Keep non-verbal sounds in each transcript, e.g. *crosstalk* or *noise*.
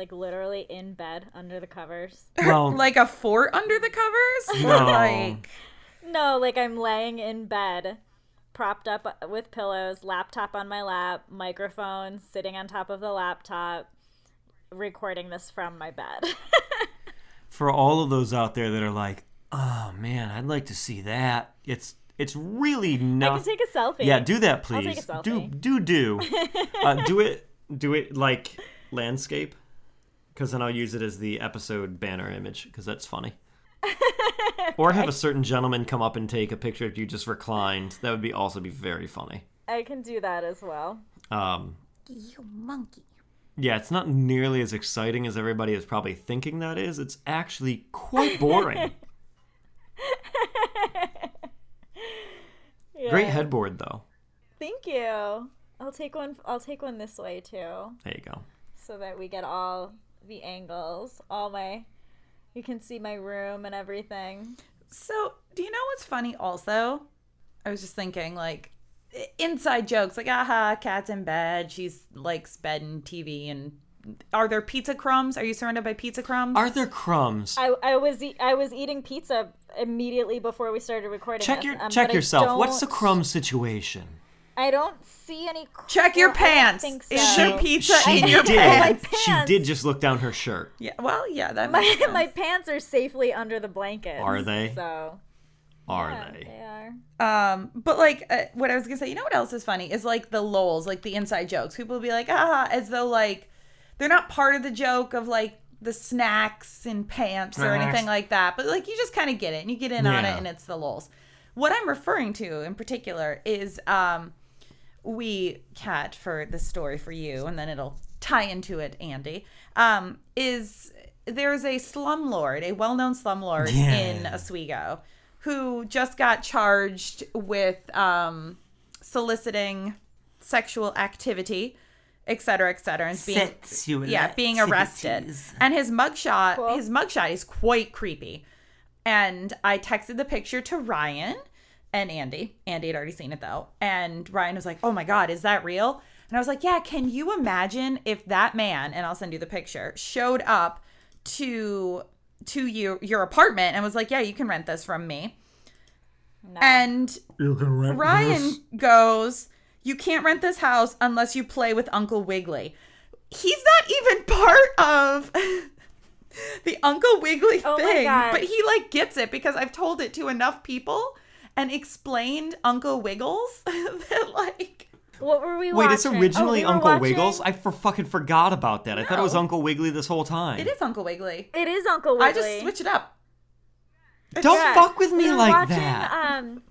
like literally in bed under the covers. *laughs* Well, like a fort under the covers? No. *laughs* Like No, like I'm laying in bed, propped up with pillows, laptop on my lap, microphone sitting on top of the laptop, recording this from my bed. *laughs* for all of those out there that are like, "Oh man, I'd like to see that." It's it's really not. I can take a selfie. yeah, do that, I'll please. take a Do do do. uh, do it. Do it like landscape, because then I'll use it as the episode banner image because that's funny. *laughs* or have a certain gentleman come up and take a picture of you just reclined. That would be also be very funny. I can do that as well. Um, you monkey. yeah, it's not nearly as exciting as everybody is probably thinking that is. It's actually quite boring. *laughs* Yeah. Great headboard though. Thank you. I'll take one. I'll take one this way too, There you go. so that we get all the angles, all my. You can see my room and everything. So, do you know what's funny also? I was just thinking like inside jokes like aha, cat's in bed, she's likes bed and TV and are there pizza crumbs? Are you surrounded by pizza crumbs? Are there crumbs? I, I was e- I was eating pizza immediately before we started recording. check this, your um, check yourself. What's the don't- crumb situation? I don't see any. cr- Check your well, I don't pants. think Is so. there pizza she in your did. pants? She did just look down her shirt. Yeah, well, yeah, that my *laughs* sense. my pants are safely under the blanket. Are they? So Are yeah, they? they are. Um, but like uh, what I was gonna say, you know what else is funny is like the lols, like the inside jokes. People will be like, ah, as though like they're not part of the joke of like the snacks and pants or anything like that. But like you just kind of get it and you get in on it and it's the lols. What I'm referring to in particular is um we cat for this story for you and then it'll tie into it andy um is there's a slumlord a well-known slumlord Yeah. in oswego who just got charged with um soliciting sexual activity et cetera et cetera and being Sexual yeah being arrested activities. and his mugshot Cool. his mugshot is quite creepy and I texted the picture to Ryan and Andy. Andy had already seen it though. And Ryan was like, Oh my God, is that real? And I was like, Yeah, can you imagine if that man, and I'll send you the picture, showed up to to you your apartment and was like, Yeah, you can rent this from me. No. And You can rent Ryan goes, You can't rent this house unless you play with Uncle Wiggly. He's not even part of *laughs* the Uncle Wiggly Oh thing, but he like gets it because I've told it to enough people and explained Uncle Wiggles *laughs* that like what were we Wait, watching? it's originally Oh, we Uncle watching- Wiggles. I for fucking forgot about that. I thought it was Uncle Wiggly this whole time. it is Uncle Wiggly. It is Uncle Wiggly. I just switch it up. Don't Yeah. fuck with me We were like watching, that. Um,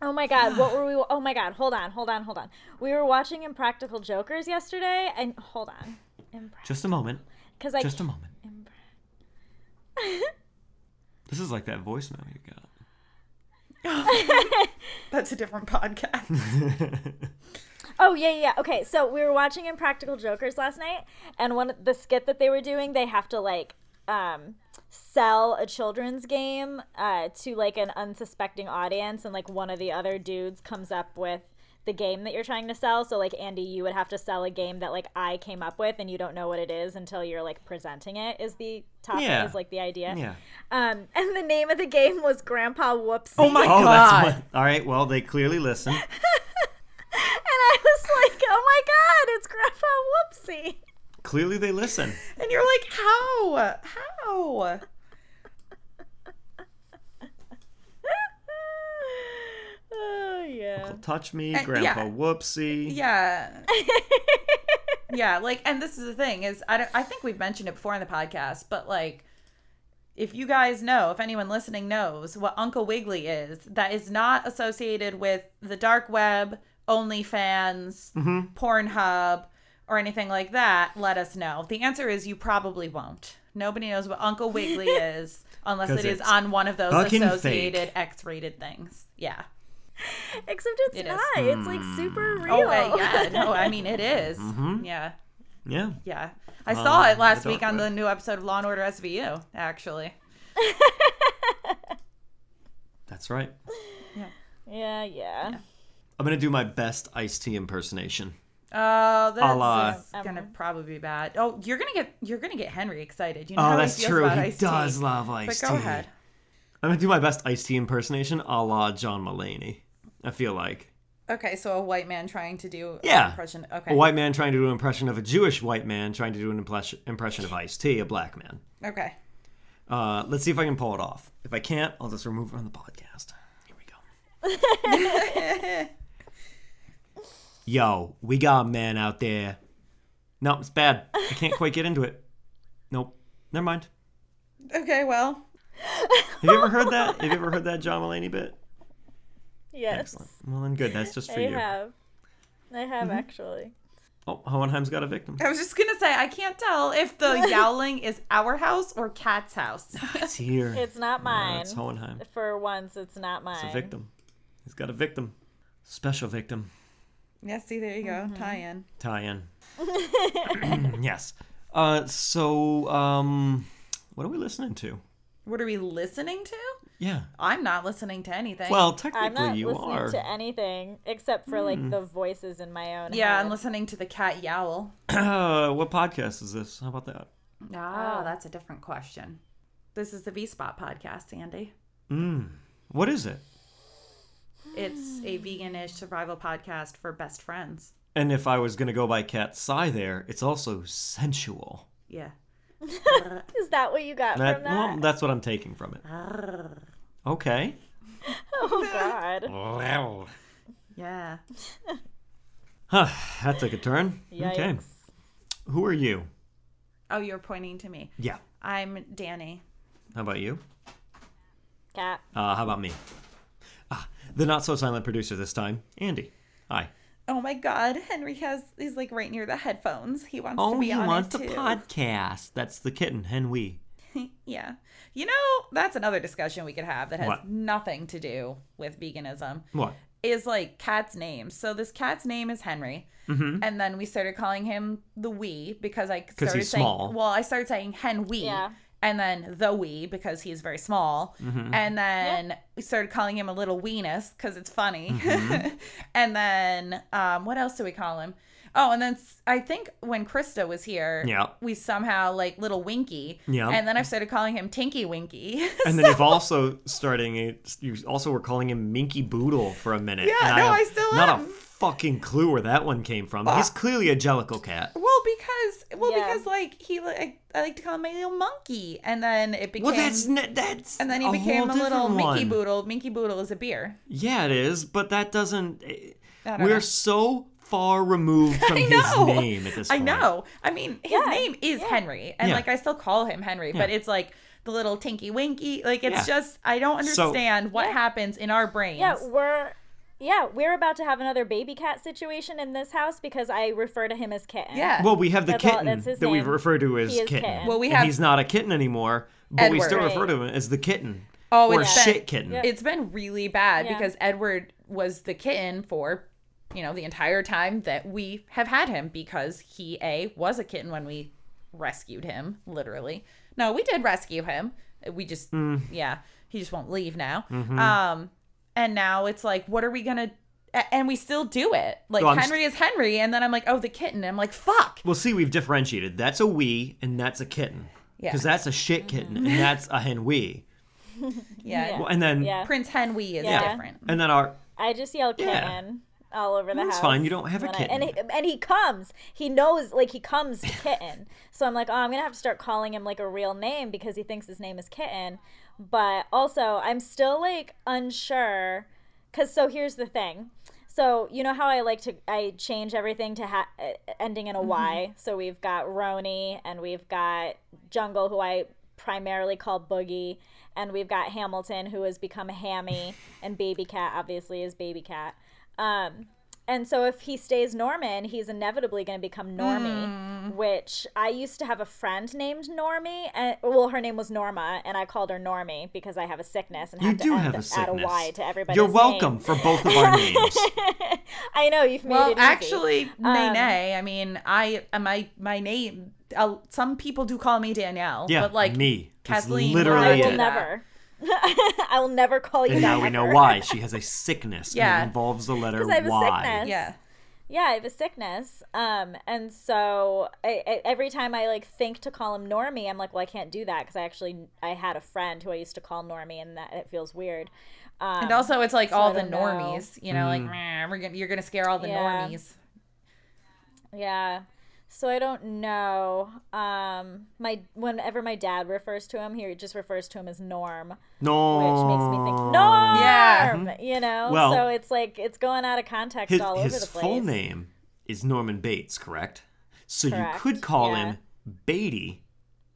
oh my god, what were we? Oh my god, hold on, hold on, hold on. We were watching Impractical Jokers yesterday, and hold on, Just a moment. because I Just a moment. *laughs* This is like that voicemail you got. *laughs* That's a different podcast. *laughs* Oh yeah, yeah. Okay, so we were watching Impractical Jokers last night, and one the skit that they were doing, they have to like um sell a children's game uh to like an unsuspecting audience, and like one of the other dudes comes up with the game that you're trying to sell. So like Andy, you would have to sell a game that like I came up with, and you don't know what it is until you're like presenting it. Is the topic Yeah. is like the idea? Yeah. Um, *laughs* and the name of the game was Grandpa Whoopsie. Oh my Oh, god. that's what. All right. Well, they clearly listen. *laughs* And I was like, oh my god, it's Grandpa Whoopsie. Clearly, they listen. And you're like, how? How? Oh yeah. Touch me, Uh, Grandpa. yeah. Whoopsie. Yeah. *laughs* yeah, like and this is the thing is I don't, I think we've mentioned it before in the podcast, but like if you guys know, if anyone listening knows what Uncle Wiggly is, that is not associated with the dark web, OnlyFans, Pornhub, or anything like that, let us know. The answer is you probably won't. Nobody knows what Uncle Wiggly *laughs* is unless it is on one of those fucking associated X-rated things. Yeah. *laughs* Except it's It is. not. It's like super real. Oh, uh, yeah. No, I mean it *laughs* is. Mm-hmm. Yeah. Yeah. Yeah. I saw it last week on the new episode of Law and Order SVU, actually. *laughs* That's right. yeah, yeah. Yeah. I'm gonna do my best Ice-T impersonation. Oh, that's la- uh, gonna probably be bad. Oh, you're gonna get you're gonna get Henry excited. You know Oh, how that's he feels true. about He iced does tea. love But iced go tea. ahead. I'm gonna do my best Ice-T impersonation, a la John Mulaney. I feel like Okay, so a white man trying to do an Yeah. impression. Okay. a white man trying to do an impression of a Jewish white man trying to do an impression impression of Ice-T, a black man. Okay. Uh, let's see if I can pull it off. If I can't, I'll just remove it from the podcast. Here we go. *laughs* Yo, we got a man out there. No, it's bad. I can't quite get into it. Nope. Never mind. Okay. Well. Have you ever heard that? Have you ever heard that John Mulaney bit? Yes. Excellent. Well, then good. That's just for I you. I have. I have Mm-hmm. actually. Oh, Hohenheim's got a victim. I was just gonna say I can't tell if the *laughs* yowling is our house or Katt's house. *laughs* It's here. It's not No, mine. it's Hohenheim. For once, it's not mine. It's a victim. He's got a victim. Special victim. yeah. See, there you go. Tie-in. Tie-in. *laughs* *clears throat* yes. Uh, so, um, what are we listening to? What are we listening to? Yeah. I'm not listening to anything. Well, technically, I'm technically not you listening are. to anything except for Hmm. like the voices in my own yeah, head. I'm listening to the cat yowl. *clears throat* Uh, what podcast is this? How about that? Ah, Oh. that's a different question. This is the V Spot podcast, Andy. Mm. What is it? It's a veganish survival podcast for best friends. And if I was gonna go by Cat Psy there, it's also sensual. Yeah. *laughs* Is that what you got That, from that? well, that's what I'm taking from it. Okay. *laughs* oh God. Wow. Yeah. Huh, that took a turn. Yikes. Okay. Who are you? Oh, you're pointing to me. Yeah. I'm Dani. How about you? Katt. Uh, how about me? Ah, the not so silent producer this time, Andy. Hi. Oh my God, Henry has he's like right near the headphones. He wants to Oh, be he on wants it the too. podcast. That's the kitten, hen we. *laughs* yeah. You know, that's another discussion we could have that has What? nothing to do with veganism. What? Is like cat's names. So this cat's name is Henry. Mm-hmm. And then we started calling him the wee because I started he's saying small. well, I started saying hen wee. Yeah. And then the wee because he's very small. Mm-hmm. And then we started calling him a little weenus because it's funny. Mm-hmm. *laughs* and then um, what else do we call him? Oh, and then s- I think when Krista was here, Yeah. we somehow like little Winky. Yeah. And then I started calling him Tinky Winky. *laughs* And then you've also starting it. You also were calling him Minky Boodle for a minute. Yeah, and no, have I still not am. a fucking clue where that one came from. He's ah. clearly a Jellicle cat. well, because well, Yeah. because like he like I like to call him my little monkey, and then it became Well, that's n- that's and then he a became a whole little different Minky one. Boodle. Minky Boodle is a beer. Yeah, it is, but that doesn't. Eh, I don't We're know. so far removed *laughs* from his name at this point. I know. I mean, his Yeah, name is yeah. Henry, and Yeah. like I still call him Henry, but Yeah. it's like the little Tinky Winky. Like it's Yeah. just I don't So- understand what Yeah. happens in our brains. Yeah, we're yeah, we're about to have another baby cat situation in this house because I refer to him as kitten. Yeah. Well, we have the That's all- kitten that's his that we name. refer to as He kitten. kitten. Well, we And have- he's not a kitten anymore, but we still refer to him as the kitten. Oh, or it's shit been- kitten. It's been really bad Yeah. because Edward was the kitten for, you know, the entire time that we have had him because he a was a kitten when we rescued him, literally. No, we did rescue him. We just Mm. yeah, he just won't leave now. Mm-hmm. Um and now it's like what are we going to and we still do it. Like Well, I'm Henry is Henry and then I'm like, "Oh, the kitten." I'm like, "Fuck." Well, see, we've differentiated. That's a wee, and that's a kitten. Yeah. Because that's a shit kitten, and that's a hen wee. Yeah. *laughs* Yeah. Well, and then Yeah. Prince Henry is Yeah. different. and then our I just yell Yeah. kitten all over the That's house. fine, you don't have a when I- kitten. and, he, and he comes. He knows, like, he comes kitten. so I'm like, oh, I'm going to have to start calling him, like, a real name because he thinks his name is kitten. But also, I'm still, like, unsure. Because, so here's the thing. So, you know how I like to, I change everything to ha- ending in a mm-hmm. Y. So we've got Roni and we've got Jungle, who I primarily call Boogie, and we've got Hamilton, who has become Hammy, and Baby Cat obviously is Baby Cat. Um, and so if he stays Norman, he's inevitably going to become Normie, which I used to have a friend named Normie, and well, her name was Norma, and I called her Normie because I have a sickness and you have to do end, have a sickness. add a Y to everybody's You're name. welcome for both of our names. *laughs* I know you've made Well, it easy. actually, nay, Um, nay. I mean, I uh, my my name. Uh, some people do call me Danielle. Yeah, but like me. That's Kathleen. literally I will it. never. *laughs* I will never call you And that. now we know why. She *laughs* has a sickness. Yeah. And it involves the letter 'Cause I have a Y. sickness. Yeah. Yeah, I have a sickness. Um, and so I, I, every time I like think to call him Normie, I'm like, well, I can't do that because I actually I had a friend who I used to call Normie, and that it feels weird. Um, And also, it's like all the don't know. normies, you know, like we're gonna, you're gonna scare all the Yeah. normies. yeah. So I don't know. Um, my whenever my dad refers to him, he just refers to him as Norm, No. which makes me think Norm. Yeah. You know. Well- so it's like it's going out of context His, all over the place. His full name is Norman Bates, correct? So Correct, you could call yeah. him Beatty,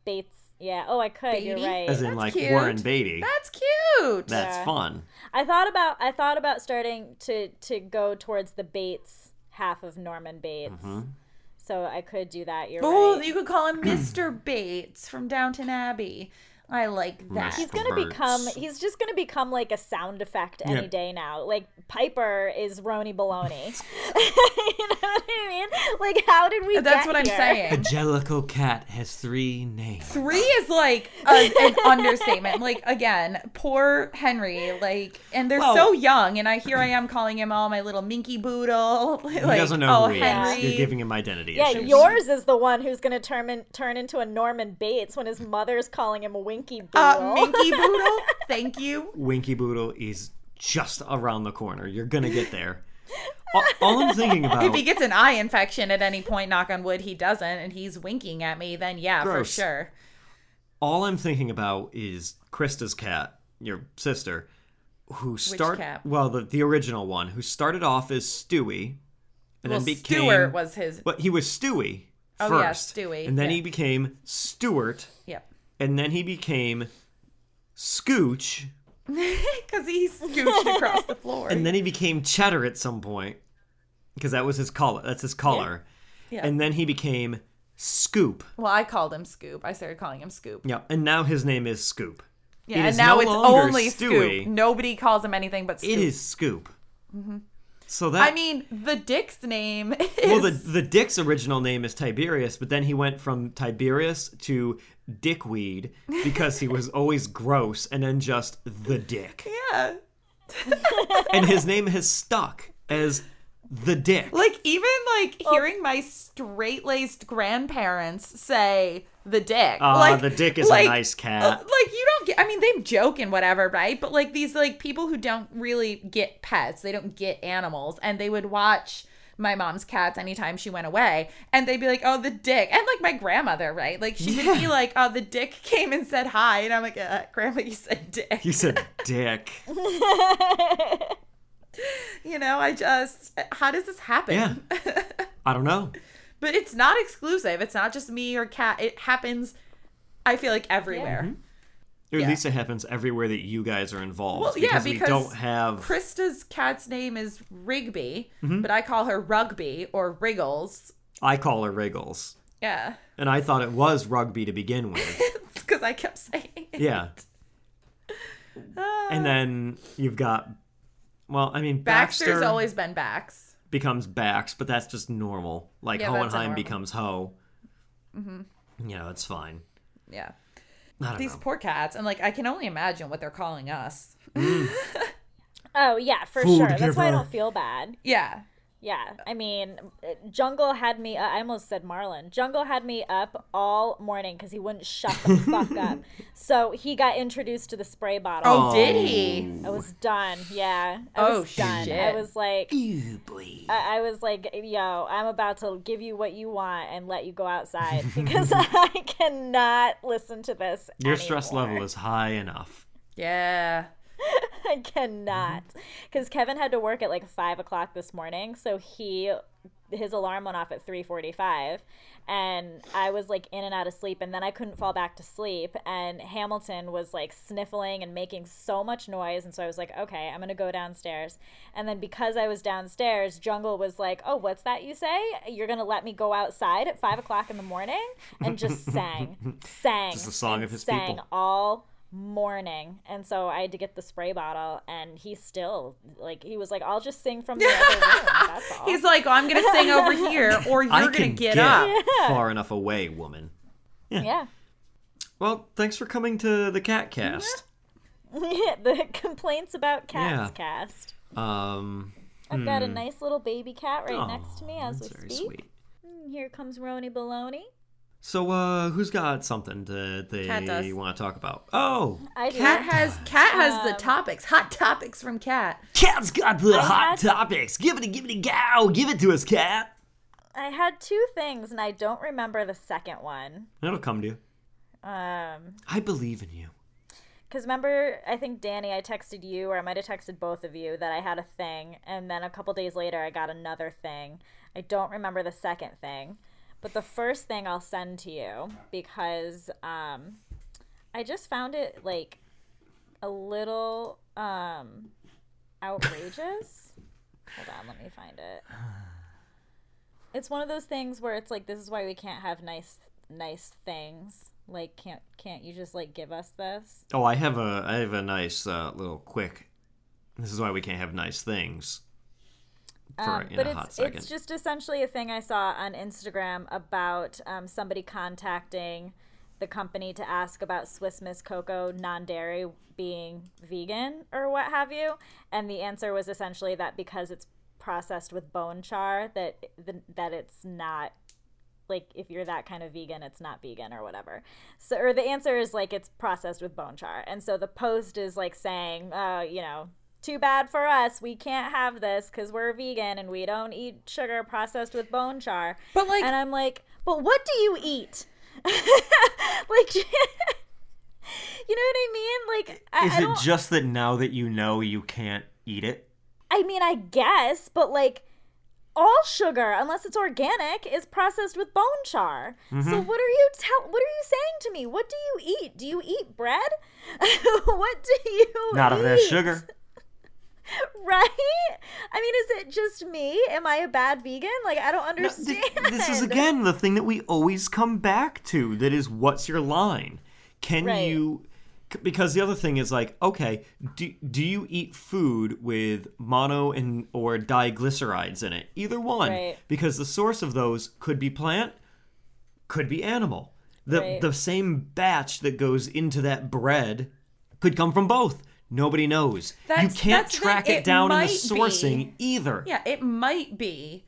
Bates. Yeah. Oh, I could. You're right. as in That's like cute. Warren Beatty. That's cute. That's Yeah. fun. I thought about I thought about starting to to go towards the Bates half of Norman Bates. Mm-hmm. So I could do that. You're Oh, right. you could call him Mr. Bates from Downton Abbey. I like that. He's gonna Bates. become. He's just gonna become like a sound effect any Yeah. day now. Like Piper is Roni Baloney. *laughs* *laughs* you know what I mean? Like, how did we? That's get what I'm saying. A Jellicle cat has three names. Three is like a, an *laughs* understatement. Like again, poor Henry. Like, and they're Well- so young, and I here I am calling him all my little Minky Boodle. like, He doesn't know oh who he Henry. is. You're giving him identity Yeah, issues. yours is the one who's gonna turn in, turn into a Norman Bates when his mother's calling him a Winky Boodle. uh, Minky *laughs* Boodle. Thank you. Winky Boodle is just around the corner. You're gonna get there. all, all I'm thinking about. *laughs* If he gets an eye infection at any point, knock on wood, he doesn't, and he's winking at me, then yeah, Gross. for sure. all I'm thinking about is Krista's cat, your sister, who start cat? well the the original one, who started off as Stewie, and Well, then became Stewart was his. but he was Stewie Oh, first, yeah, Stewie, and then yeah. he became Stewart, Yep. And then he became Scooch, *laughs* Because he scooched across the floor. and then he became Cheddar at some point because that was his color. That's his color, Yeah. and then he became Scoop. well, I called him Scoop. I started calling him Scoop. Yeah, and now his name is Scoop. Yeah, It and now no it's only Stewie. Scoop. Nobody calls him anything but Scoop. It is Scoop. Mm-hmm. So that I mean, the Dick's name is. *laughs* Well, the the Dick's original name is Tiberius, but then he went from Tiberius to Dickweed because he was always gross, and then just the Dick, yeah. and his name has stuck as the Dick. Like even like hearing my straight laced grandparents say the dick. Aw, like the Dick is a nice cat. uh, Like you don't get. I mean, they joke and whatever, right? But like these like people who don't really get pets, they don't get animals, and they would watch my mom's cats anytime she went away and they'd be like oh the dick and like my grandmother right like she would be like oh the dick came and said hi and i'm like uh, grandma you said dick You said *laughs* Dick. *laughs* *laughs* you know i just how does this happen Yeah. *laughs* I don't know. but it's not exclusive it's not just me or Katt it happens i feel like everywhere Or at Yeah. least it happens everywhere that you guys are involved. Well, yeah, because we because don't have. krista's cat's name is rigby Mm-hmm. but i call her rugby or wriggles I call her Wriggles, yeah and I thought it was rugby to begin with. *laughs* because i kept saying it. Yeah. Ah. And then you've got, well, I mean, baxter's Baxter always been bax becomes Bax, but that's just normal. Like Yeah, Hohenheim normal. becomes Ho. Mm-hmm. You know, it's fine. yeah I don't these know. poor cats and like i can only imagine what they're calling us *laughs* Oh yeah, for Food sure. That's why I don't feel bad. yeah Yeah, I mean, uh, Jungle had me. I almost said Marlin. Jungle had me up all morning because he wouldn't shut the fuck up. *laughs* So he got introduced to the spray bottle. oh, did he I was done. Yeah, I Oh, was done. I was like, Ew. I, I was like, yo, I'm about to give you what you want and let you go outside *laughs* because *laughs* I cannot listen to this. Your stress level is high enough. yeah *laughs* I cannot. Mm-hmm. Because Kevin had to work at like five o'clock this morning, so he his alarm went off at three forty five, and I was like in and out of sleep, and then I couldn't fall back to sleep, and Hamilton was like sniffling and making so much noise, and so I was like, okay, I'm gonna go downstairs, and then because I was downstairs, Jungle was like, oh, what's that you say? You're gonna let me go outside at five o'clock in the morning, and just sang, *laughs* sang, Just a song of his sang people. all morning and so i had to get the spray bottle and he still like he was like i'll just sing from *laughs* the other room that's all he's like oh, i'm gonna sing over *laughs* here or you're I gonna get, get up far enough away, woman. yeah Well, thanks for coming to the Cat Cast. Yeah. *laughs* the complaints about cats Yeah. cast Um, I've got a nice little baby cat right Aw, next to me as we that's very speak. sweet. Mm, Here comes Roni Baloney. So, uh, who's got something that they want to talk about? Oh, I do. Katt has Katt has the Um, topics, hot topics from Katt. Katt's got the I hot had- topics. Give it, to give it, go. Give it to us, Cat. I had two things, and I don't remember the second one. It'll come to you. Um, I believe in you. Because remember, I think Dani, I texted you, or I might have texted both of you, that I had a thing, and then a couple days later, I got another thing. I don't remember the second thing, but the first thing I'll send to you because um, I just found it like a little um, outrageous. Hold on, let me find it. It's one of those things where it's like, this is why we can't have nice, nice things. Like, can't can't you just like give us this? Oh, I have a, I have a nice uh, little quick. This is why we can't have nice things. Um, but it's it's just essentially a thing I saw on Instagram about um, somebody contacting the company to ask about Swiss Miss Cocoa non-dairy being vegan or what have you, and the answer was essentially that because it's processed with bone char, that the, that it's not like if you're that kind of vegan it's not vegan or whatever. So or the answer is like it's processed with bone char. And so the post is like saying uh you know too bad for us we can't have this because we're vegan and we don't eat sugar processed with bone char But, like- and i'm like but what do you eat *laughs* like *laughs* you know what i mean like I, Is I it just that now that you know you can't eat it? I mean, I guess, but like all sugar, unless it's organic, is processed with bone char. Mm-hmm. So what are you tell? What are you saying to me? What do you eat? Do you eat bread? *laughs* what do you? Not if there's sugar. *laughs* right? I mean, is it just me? Am I a bad vegan? Like, I don't No, understand. th- this is again the thing that we always come back to. That is, what's your line? Can Right. you? Because the other thing is like, okay, do, do you eat food with mono and or diglycerides in it? Either one, Right. because the source of those could be plant, could be animal. The Right. the same batch that goes into that bread could come from both. Nobody knows. you can't that's the track it it down in the sourcing be- either. Yeah, it might be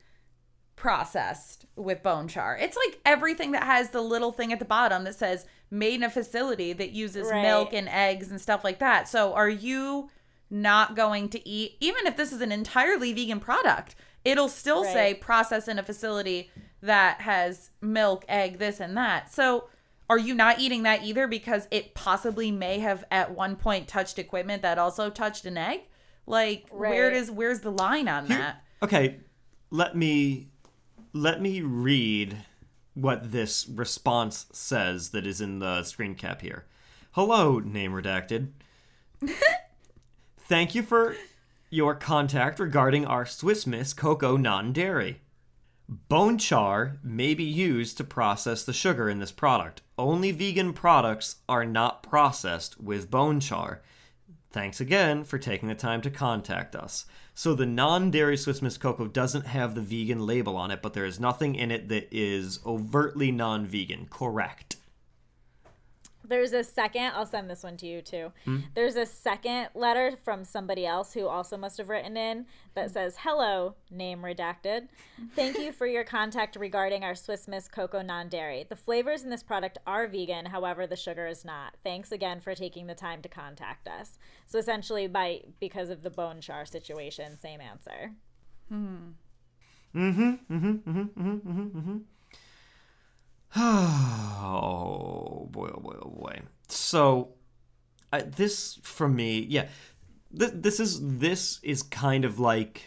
processed with bone char. It's like everything that has the little thing at the bottom that says made in a facility that uses Right. milk and eggs and stuff like that. So are you not going to eat even if this is an entirely vegan product, it'll still say Right. processed in a facility that has milk, egg, this and that. So are you not eating that either because it possibly may have at one point touched equipment that also touched an egg? Like where Right. does where's the line on that? Okay, let me let me read what this response says that is in the screen cap here. Hello, name redacted. *laughs* Thank you for your contact regarding our Swiss Miss Cocoa non-dairy. Bone char may be used to process the sugar in this product. Only vegan products are not processed with bone char. Thanks again for taking the time to contact us. So the non-dairy Swiss Miss Cocoa doesn't have the vegan label on it, but there is nothing in it that is overtly non-vegan. Correct. There's a second, I'll send this one to you too. Hmm? There's a second letter from somebody else who also must have written in that says, Hello, name redacted. Thank you for your contact regarding our Swiss Miss Cocoa non dairy. The flavors in this product are vegan, however, the sugar is not. Thanks again for taking the time to contact us. So essentially, by because of the bone char situation, same answer. Hmm. Mm-hmm, mm-hmm, mm-hmm, *sighs* Oh boy, oh boy, oh boy. So, uh, this for me, yeah, th- this is this is kind of like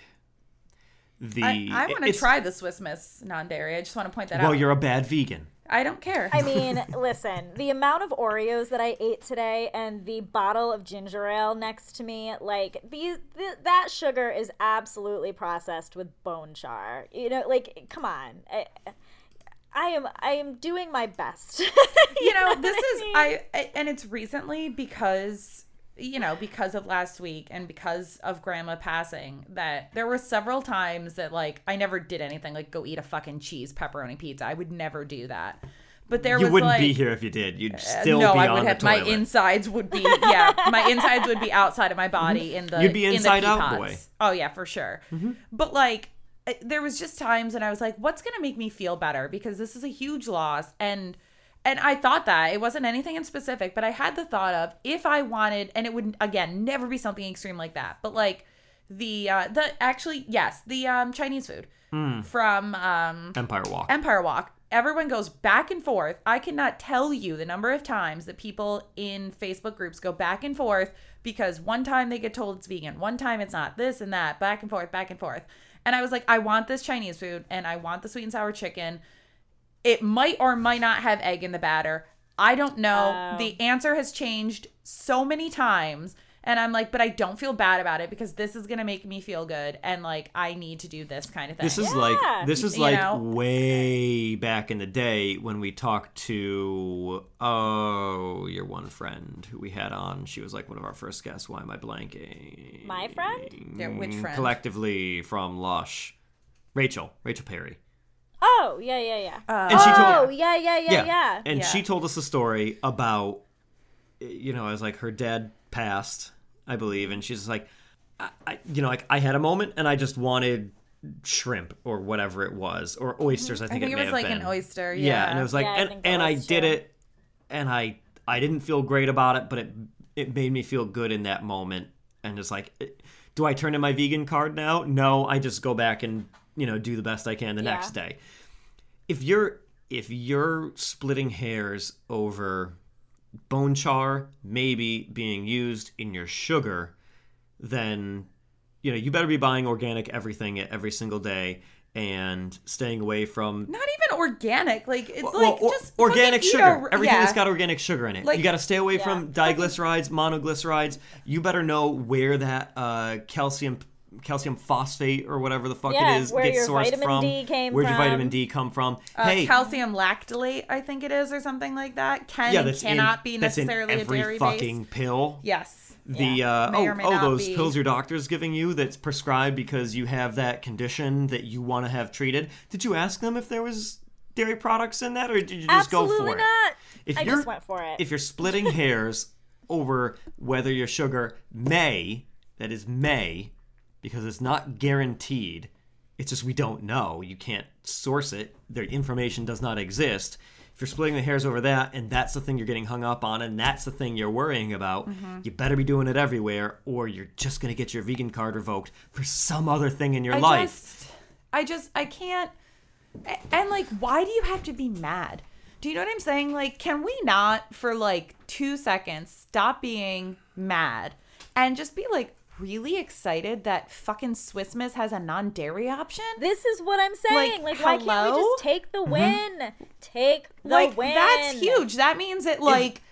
the. I, I want to try the Swiss Miss non-dairy. I just want to point that Well, out. Well, you're a bad vegan. I don't care. I *laughs* mean, listen, the amount of Oreos that I ate today and the bottle of ginger ale next to me, like these th- that sugar is absolutely processed with bone char. You know, like come on. I, I am I am doing my best. *laughs* *laughs* you know, what this I is mean? I, I and it's recently because you know because of last week and because of grandma passing that there were several times that like I never did anything like go eat a fucking cheese pepperoni pizza. I would never do that. But there you was wouldn't like be here if you did. You'd uh, still no, be I on would the have my insides would be yeah, my *laughs* insides would be outside of my body in the You'd be in the inside out pods. boy. Oh yeah, for sure. But like uh, there was just times and I was like, what's gonna make me feel better? Because this is a huge loss and and I thought that it wasn't anything in specific, but I had the thought of if I wanted, and it would again never be something extreme like that, but like the uh the actually yes the um Chinese food from um Empire Walk. Empire Walk. Everyone goes back and forth. I cannot tell you the number of times that people in Facebook groups go back and forth because one time they get told it's vegan, one time it's not, this and that, back and forth, back and forth. And I was like, I want this Chinese food and I want the sweet and sour chicken. It might or might not have egg in the batter. I don't know. Oh. The answer has changed so many times. And I'm like, but I don't feel bad about it because this is going to make me feel good. And like, I need to do this kind of thing. This is Yeah. like this is You like know? way back in the day when we talked to oh your one friend who we had on. She was like one of our first guests. Why am I blanking? My friend? Yeah, which friend? Collectively from Lush, Rachel, Rachel Perry. Oh yeah, yeah, yeah. Uh, And she oh told yeah, yeah, yeah, yeah. And Yeah. she told us a story about, you know, as like her dad passed, I believe, and she's like, I, I, you know, like I had a moment and I just wanted shrimp or whatever it was or mm-hmm. oysters. I I think, think it, it may was have like been. an oyster. Yeah. Yeah. and it was like, Yeah, and think that and I did it, and I I didn't feel great about it, but it it made me feel good in that moment, and it's like, it- do I turn in my vegan card now? No, I just go back and you know do the best I can the Yeah. next day if you're if you're splitting hairs over bone char maybe being used in your sugar then you know you better be buying organic everything every single day and staying away from Not even organic. Like, it's well, like or- just organic sugar. a- Everything yeah. that's got organic sugar in it. Like- you got to stay away Yeah. from diglycerides, monoglycerides. You better know where that uh, calcium calcium phosphate or whatever the fuck Yeah, it is where gets your sourced vitamin from. D came Where'd your vitamin D come from? Uh, hey, calcium lactylate, I think it is, or something like that. Can yeah, that's cannot in, be that's in necessarily every a dairy fucking base. pill. Yes. The Yeah. uh, May oh oh those be. pills your doctor's giving you that's prescribed because you have that condition that you want to have treated. Did you ask them if there was dairy products in that, or did you just Absolutely go for it? not. If I you're just went for it. if you're splitting hairs over whether your sugar may that is may because it's not guaranteed it's just we don't know you can't source it the information does not exist if you're splitting the hairs over that and that's the thing you're getting hung up on and that's the thing you're worrying about Mm-hmm. you better be doing it everywhere or you're just going to get your vegan card revoked for some other thing in your I life just, I just, I can't. And like, why do you have to be mad? Do you know what I'm saying? Like, can we not for like two seconds stop being mad and just be like really excited that fucking Swiss Miss has a non-dairy option? This is what I'm saying. Like, Like, why can't we just take the win? Take the like win. that's huge. That means that like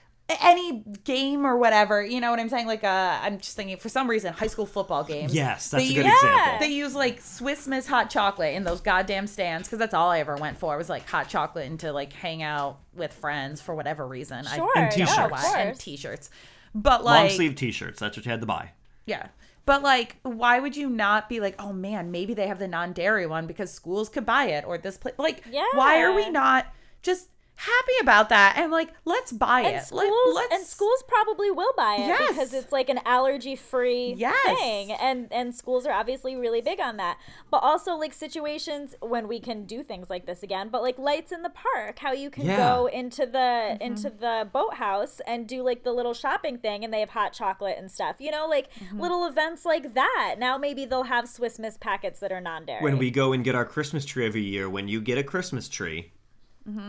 any game or whatever, you know what I'm saying? Like uh I'm just thinking for some reason high school football games. yes that's they a good use- example They use like Swiss Miss hot chocolate in those goddamn stands because that's all I ever went for was like hot chocolate and to like hang out with friends for whatever reason. Sure, I And t-shirts. why. of and t-shirts. But like long like sleeve t-shirts that's what you had to buy yeah. But like, why would you not be like, oh man, maybe they have the non-dairy one because schools could buy it or this place? Like, yeah. why are we not just happy about that and like let's buy and it? schools Let, and schools probably will buy it Yes. because it's like an allergy free Yes. thing and and schools are obviously really big on that but also like situations when we can do things like this again but like lights in the park how you can Yeah. go into the Mm-hmm. into the boathouse and do like the little shopping thing and they have hot chocolate and stuff you know like Mm-hmm. little events like that now maybe they'll have swiss miss packets that are non-dairy when we go and get our Christmas tree every year, when you get a Christmas tree,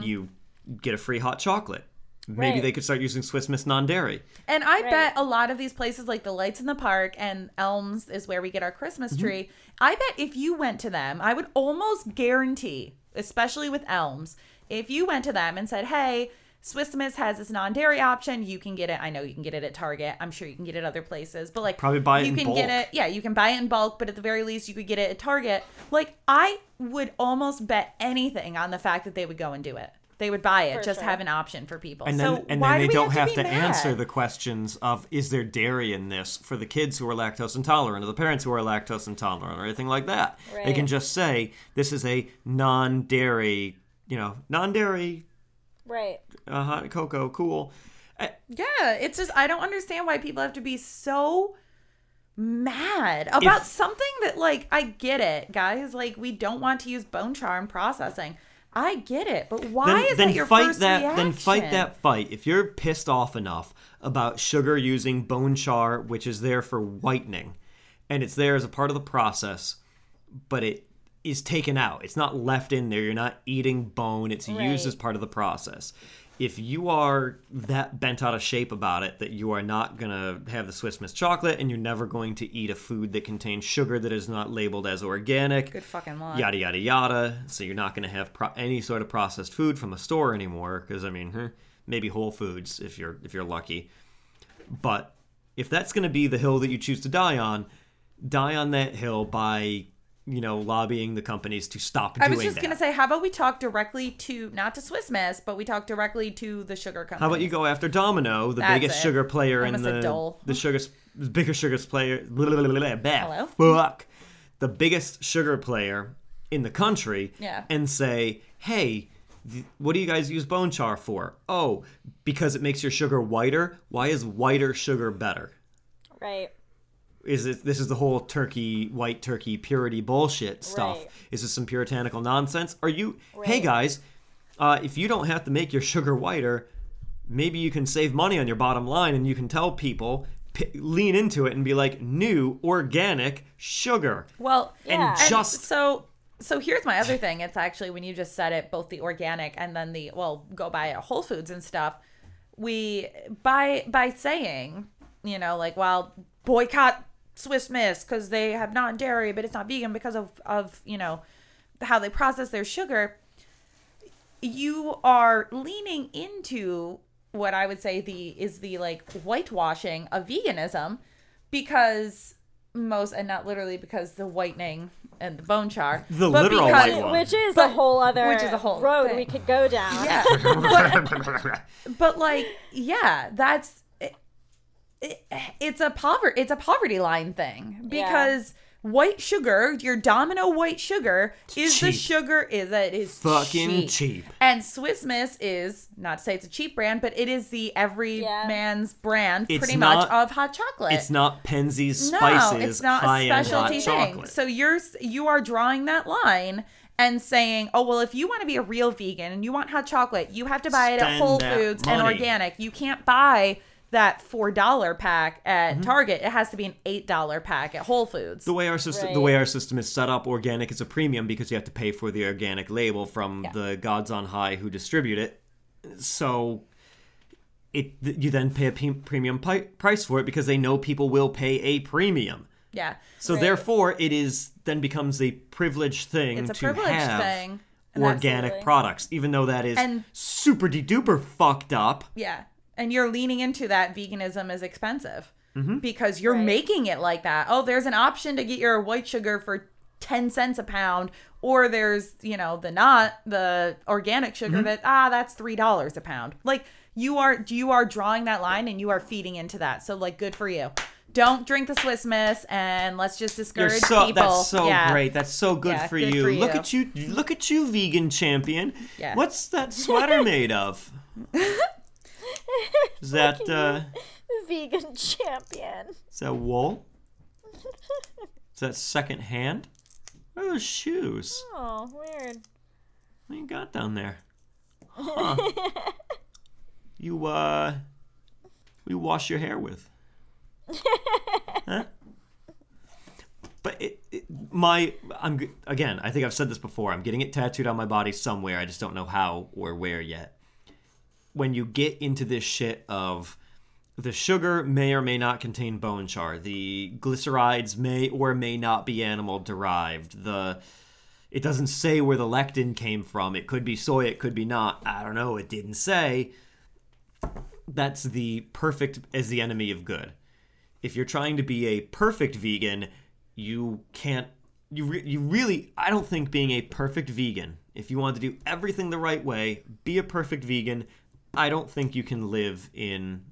you get a free hot chocolate. Maybe Mm-hmm. Right. they could start using Swiss Miss non-dairy. And I Right. bet a lot of these places, like the lights in the park and Elms, is where we get our Christmas Mm-hmm. tree. I bet if you went to them, I would almost guarantee, especially with Elms, if you went to them and said, "Hey, Swiss Miss has this non-dairy option. You can get it. I know you can get it at Target. I'm sure you can get it other places, but like Probably buy it you in can get it. Yeah, you can buy it in bulk, but at the very least, you could get it at Target. Like I would almost bet anything on the fact that they would go and do it. They would buy it, For just sure. have an option for people. And then, so and why then they do don't have be to, mad? answer the questions of is there dairy in this for the kids who are lactose intolerant or the parents who are lactose intolerant or anything like that. They can just say this is a non-dairy, you know, non-dairy Right. uh, hot cocoa, cool. Yeah, it's just I don't understand why people have to be so mad about If- something that like I get it, guys. Like we don't want to use bone char in processing. I get it, but why then, is then that your fight first that reaction? then fight that fight. If you're pissed off enough about sugar using bone char which is there for whitening and it's there as a part of the process but it is taken out. It's not left in there. You're not eating bone. It's used as part of the process if you are that bent out of shape about it that you are not going to have the Swiss Miss chocolate and you're never going to eat a food that contains sugar that is not labeled as organic Good fucking luck. yada yada yada. So you're not going to have pro- any sort of processed food from a store anymore. Because I mean, maybe Whole Foods if you're if you're lucky. But if that's going to be the hill that you choose to die on, die on that hill by you know lobbying the companies to stop I was just that. gonna say, how about we talk directly to not to Swiss Miss, but we talk directly to the sugar company. How about you go after Domino, the That's biggest it. sugar player I in the Dole. the sugar the bigger sugar player? Blah, blah, blah, blah, blah, Hello? Fuck, the biggest sugar player in the country. Yeah. And say, hey, th- what do you guys use bone char for? Oh, because it makes your sugar whiter. Why is whiter sugar better? Right. Is it this is the whole turkey white turkey purity bullshit stuff? Right. Is this some puritanical nonsense? Are you hey guys, uh, if you don't have to make your sugar whiter, maybe you can save money on your bottom line and you can tell people p- lean into it and be like new organic sugar. Well, And Yeah. And just so so here's my other thing. It's actually when you just said it, both the organic and then the well, go buy at Whole Foods and stuff. We by by saying, you know, like well, boycott Swiss Miss because they have non dairy, but it's not vegan because of of you know how they process their sugar. You are leaning into what I would say the is the like whitewashing of veganism because most and not literally because the whitening and the bone char The but literal because- white one. Which is a whole other which is a whole road thing. we could go down. yeah *laughs* but, but like yeah that's it, it, it's a poverty it's a poverty line thing because white sugar your domino white sugar is the sugar is that is Fucking cheap. and Swiss Miss is not to say it's a cheap brand, but it is the every Yeah. man's brand, It's pretty not- much of hot chocolate. it's not Penzeys no, spices it's not a high-end hot specialty thing. chocolate. So you're you are drawing that line and saying, oh well, if you want to be a real vegan and you want hot chocolate, you have to buy it at Whole that Foods and organic. You can't buy that four dollar pack at Mm-hmm. Target. It has to be an eight dollar pack at Whole Foods. the way our system the way our system is set up organic is a premium because you have to pay for the organic label from Yeah. the gods on high who distribute it so it you then pay a premium pi- price for it because they know people will pay a premium yeah, so Right. therefore it is then becomes a privileged thing it's a to privileged have thing. organic Absolutely. products even though that is And- super de duper fucked up Yeah. And you're leaning into that veganism is expensive Mm-hmm. because you're Right. making it like that. Oh, there's an option to get your white sugar for 10 cents a pound, or there's, you know, the not, the organic sugar Mm-hmm. that, ah, that's $3 a pound. Like, you are, you are drawing that line and you are feeding into that. So, like, good for you. Don't drink the Swiss Miss and let's just You're discourage so people. that's so Yeah. great. That's so good, Yeah, for, good you. for Look at you. Look at you, vegan champion. Yeah. What's that sweater made of? *laughs* Is that uh Vegan champion. is that wool? Is that second hand? What are those shoes? Oh, weird. What you got down there? Huh. *laughs* you uh what you wash your hair with? *laughs* huh? But it, it, my I'm again, I think I've said this before. I'm getting it tattooed on my body somewhere. I just don't know how or where yet. When you get into this shit of the sugar may or may not contain bone char. The glycerides may or may not be animal derived. The it doesn't say where the lectin came from. It could be soy, it could be not. I don't know. It didn't say. That's the perfect as the enemy of good. If you're trying to be a perfect vegan, you can't. You, re- you really. I don't think being a perfect vegan, if you want to do everything the right way, be a perfect vegan, I don't think you can live in,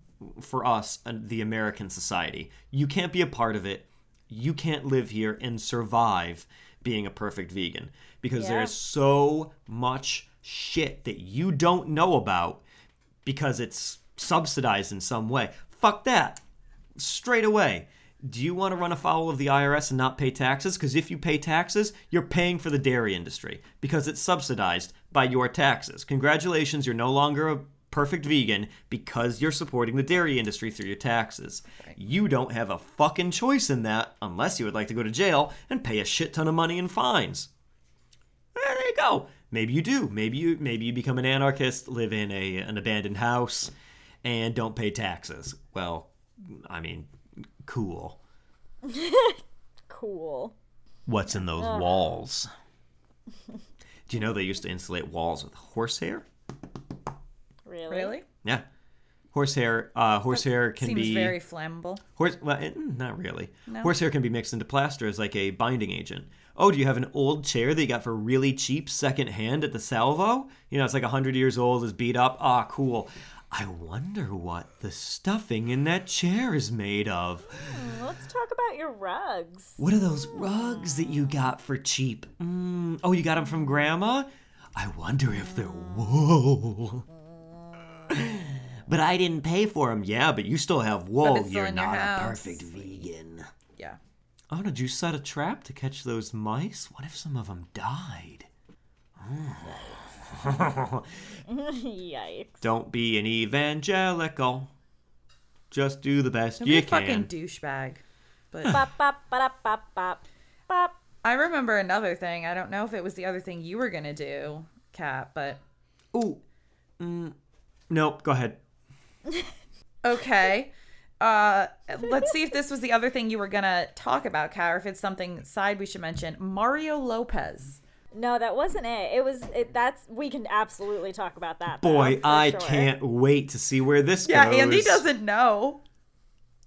for us, uh, the American society. You can't be a part of it. You can't live here and survive being a perfect vegan because Yeah. there's so much shit that you don't know about because it's subsidized in some way. Fuck that. Straight away. Do you want to run afoul of the IRS and not pay taxes? Because if you pay taxes, you're paying for the dairy industry because it's subsidized by your taxes. Congratulations, you're no longer a perfect vegan because you're supporting the dairy industry through your taxes. You don't have a fucking choice in that unless you would like to go to jail and pay a shit ton of money in fines. There you go. Maybe you do. Maybe you maybe you become an anarchist, live in a an abandoned house, and don't pay taxes. Well, I mean, cool. *laughs* Cool. What's in those walls? *laughs* Do you know they used to insulate walls with horsehair? Really? Really? Yeah. Horsehair, uh, horsehair can Seems be very flammable. Horse, well, eh, not really. Horsehair can be mixed into plaster as like a binding agent. Oh, do you have an old chair that you got for really cheap secondhand at the Salvo? You know, it's like 100 years old, is beat up. Ah, cool. I wonder what the stuffing in that chair is made of. Hmm, Let's talk about your rugs. What are those rugs that you got for cheap? Mm, oh, you got them from Grandma? I wonder if they're wool. *sighs* but I didn't pay for them. Yeah, but you still have Whoa, still You're in your not a perfect vegan. Yeah. Oh, did you set a trap to catch those mice? What if some of them died? *laughs* Yikes. Don't be an evangelical. Just do the best Don't be you a fucking can. douchebag. But *laughs* Bop, bop, bop, bop, bop, bop. I remember another thing. I don't know if it was the other thing you were gonna do, Katt, but Ooh. Mm, nope, go ahead. *laughs* okay. Uh, let's see if this was the other thing you were gonna talk about, Katt, or if it's something side we should mention. Mario Lopez. No, that wasn't it. It was it. That's we can absolutely talk about that. Boy, for I sure. can't wait to see where this Yeah, goes. Yeah, Andy doesn't know.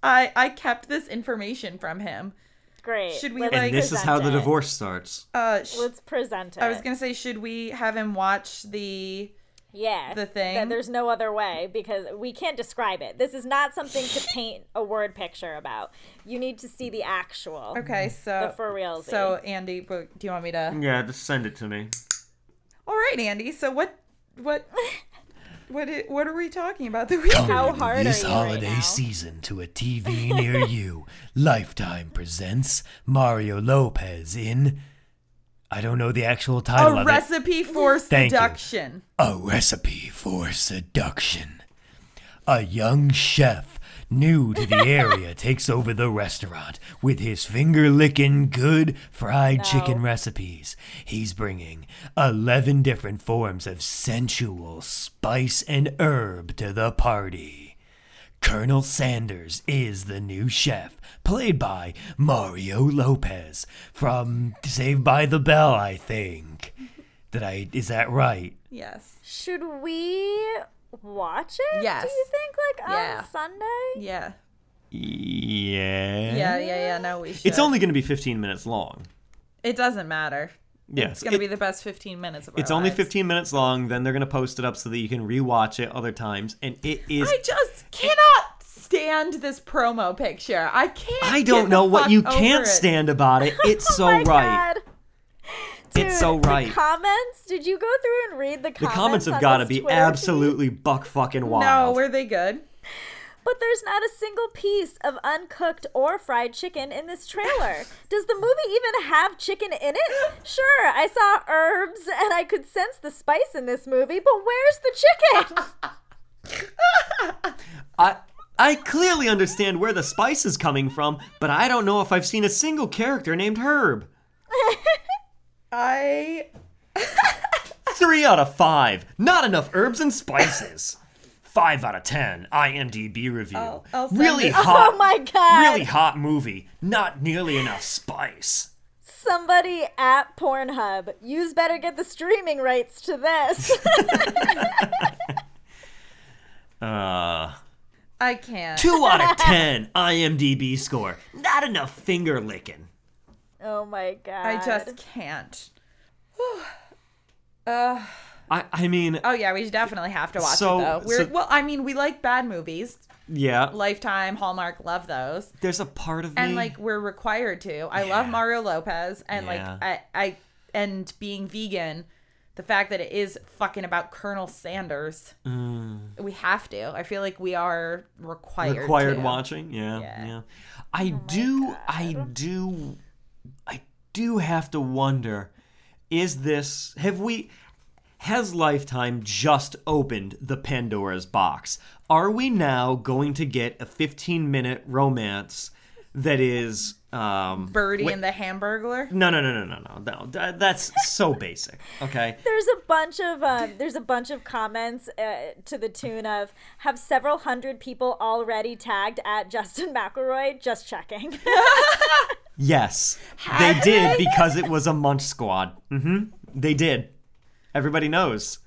I I kept this information from him. Great. Should we, Let's like- And this is present how the divorce starts. Uh, sh- Let's present it. I was gonna say, should we have him watch the? Yeah the thing. that there's no other way because we can't describe it. This is not something to *laughs* paint a word picture about. You need to see the actual. Okay, so The for real So Andy, do you want me to? Yeah, just send it to me. All right, Andy. So what? What? *laughs* What? i- What are we talking about? The week? How hard this are you right holiday now? season to a TV near you. Lifetime presents Mario Lopez in I don't know the actual title A recipe for Thank seduction. it. A recipe for seduction. A young chef new to the area *laughs* takes over the restaurant with his finger licking good fried chicken recipes. He's bringing 11 different forms of sensual spice and herb to the party. Colonel Sanders is the new chef, played by Mario Lopez from Saved by the Bell, I think. Did I is that right? Yes. Should we watch it? Yes. Do you think like Yeah. on Sunday? Yeah. Yeah. Yeah. Yeah. Yeah. No, we should. It's only going to be 15 minutes long. It doesn't matter. Yeah, It's gonna be the best 15 minutes of our It's only lives. 15 minutes long. Then they're going to post it up so that you can rewatch it other times. And it is. I just cannot stand this promo picture. I can't. I don't know what you can't it. stand about it. It's *laughs* so oh right. Dude, It's so right. The comments? Did you go through and read the comments? The comments? have got to be Twitter feed? absolutely buck fucking wild. No, were they good? But there's not a single piece of uncooked or fried chicken in this trailer. *laughs* Does the movie even have chicken in it? Sure, I saw herbs and I could sense the spice in this movie, but where's the chicken? *laughs* I I clearly understand where the spice is coming from, but I don't know if I've seen a single character named Herb. *laughs* I Three out of five. Not enough herbs and spices. Five out of ten. IMDb review. I'll- I'll really it. *laughs* hot. oh my god. Really hot movie. Not nearly enough spice. Somebody at Pornhub, yous better get the streaming rights to this. *laughs* Uh, I can't. two out of *laughs* ten. IMDb score. Not enough finger licking. oh my god. I just can't. *sighs* uh, I I mean, oh yeah, we definitely have to watch So- it though. We're so- well, I mean, we like bad movies. yeah. Lifetime, Hallmark, love those. There's a part of me. And like we're required to. I love Mario Lopez and Yeah. like I I and being vegan, the fact that it is fucking about Colonel Sanders. Mm. We have to. I feel like we are required. required to. watching yeah Yeah. yeah, oh i do i do i do have to wonder is this have we has lifetime just opened the pandora's box are we now going to get a 15 minute romance that is um Birdie wait- and the Hamburglar. no no no no no no no that, that's so *laughs* basic okay There's a bunch of um, there's a bunch of comments uh, to the tune of have several hundred people already tagged at Justin McElroy. Just checking. *laughs* Yes, they did because it was a Munch Squad. Mm-hmm. They did. Everybody knows.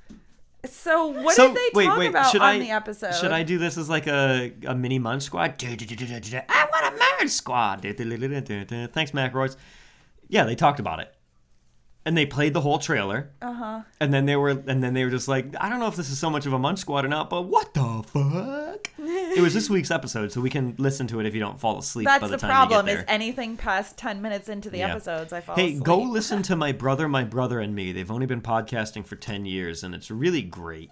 So what so did they wait, talk wait. about should on I the episode? should I do this as like a a mini Munch Squad? I want a Munch Squad. Thanks, McElroys. Yeah, they talked about it, and they played the whole trailer. Uh Uh-huh. And then they were and then they were just like, I don't know if this is so much of a Munch Squad or not, but what the fuck? *laughs* it was this week's episode, so we can listen to it if you don't fall asleep. That's by the, the problem. Is anything past ten minutes into the Yeah. episodes, I fall asleep. Hey, asleep. go listen *laughs* to my brother, my brother, and me. They've only been podcasting for 10 years, and it's really great.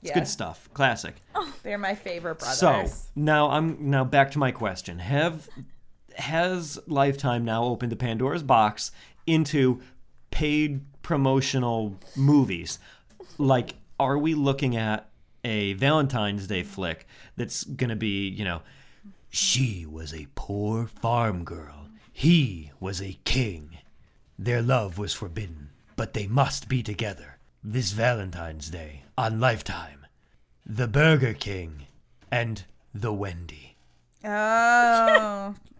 It's Yeah. good stuff. Classic. They're my favorite brothers. So now I'm now back to my question. Have has Lifetime now opened the Pandora's box into paid promotional movies? Like, are we looking at a Valentine's Day flick that's gonna be, you know, She was a poor farm girl. He was a king. Their love was forbidden, but they must be together. This Valentine's Day on Lifetime. The Burger King and the Wendy. Oh, this *laughs* is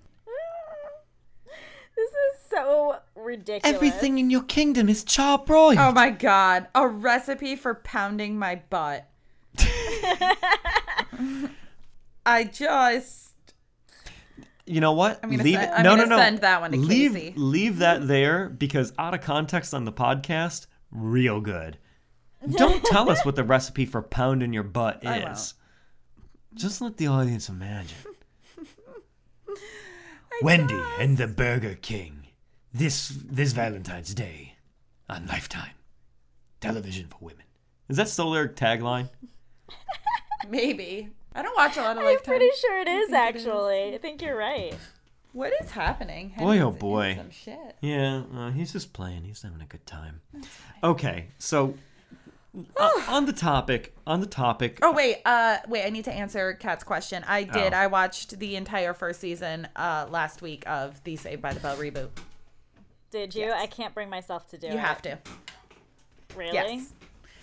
so ridiculous. Everything in your kingdom is charbroiled. oh my god! A recipe for pounding my butt. *laughs* I just You know what? I'm gonna leave send- it. I'm no, gonna no, no. send that one to leave, Casey. Leave that there because out of context on the podcast, real good. Don't *laughs* tell us what the recipe for pounding your butt I is. won't. Just let the audience imagine. *laughs* Wendy and the Burger King. This this Valentine's Day on Lifetime. Television for women. Is that still their tagline? *laughs* maybe. I don't watch a lot of lifetime. I'm pretty sure it is actually. I think you're right. What is happening? Boy, oh Henry's in boy. Some shit. Yeah, uh, he's just playing. He's having a good time. Okay, so uh, on the topic, on the topic. Oh wait, uh, wait. I need to answer Katt's question. I did. Oh. I watched the entire first season uh last week of the Saved by the Bell reboot. Did you? Yes. I can't bring myself to do it. You have to. Really? Yes.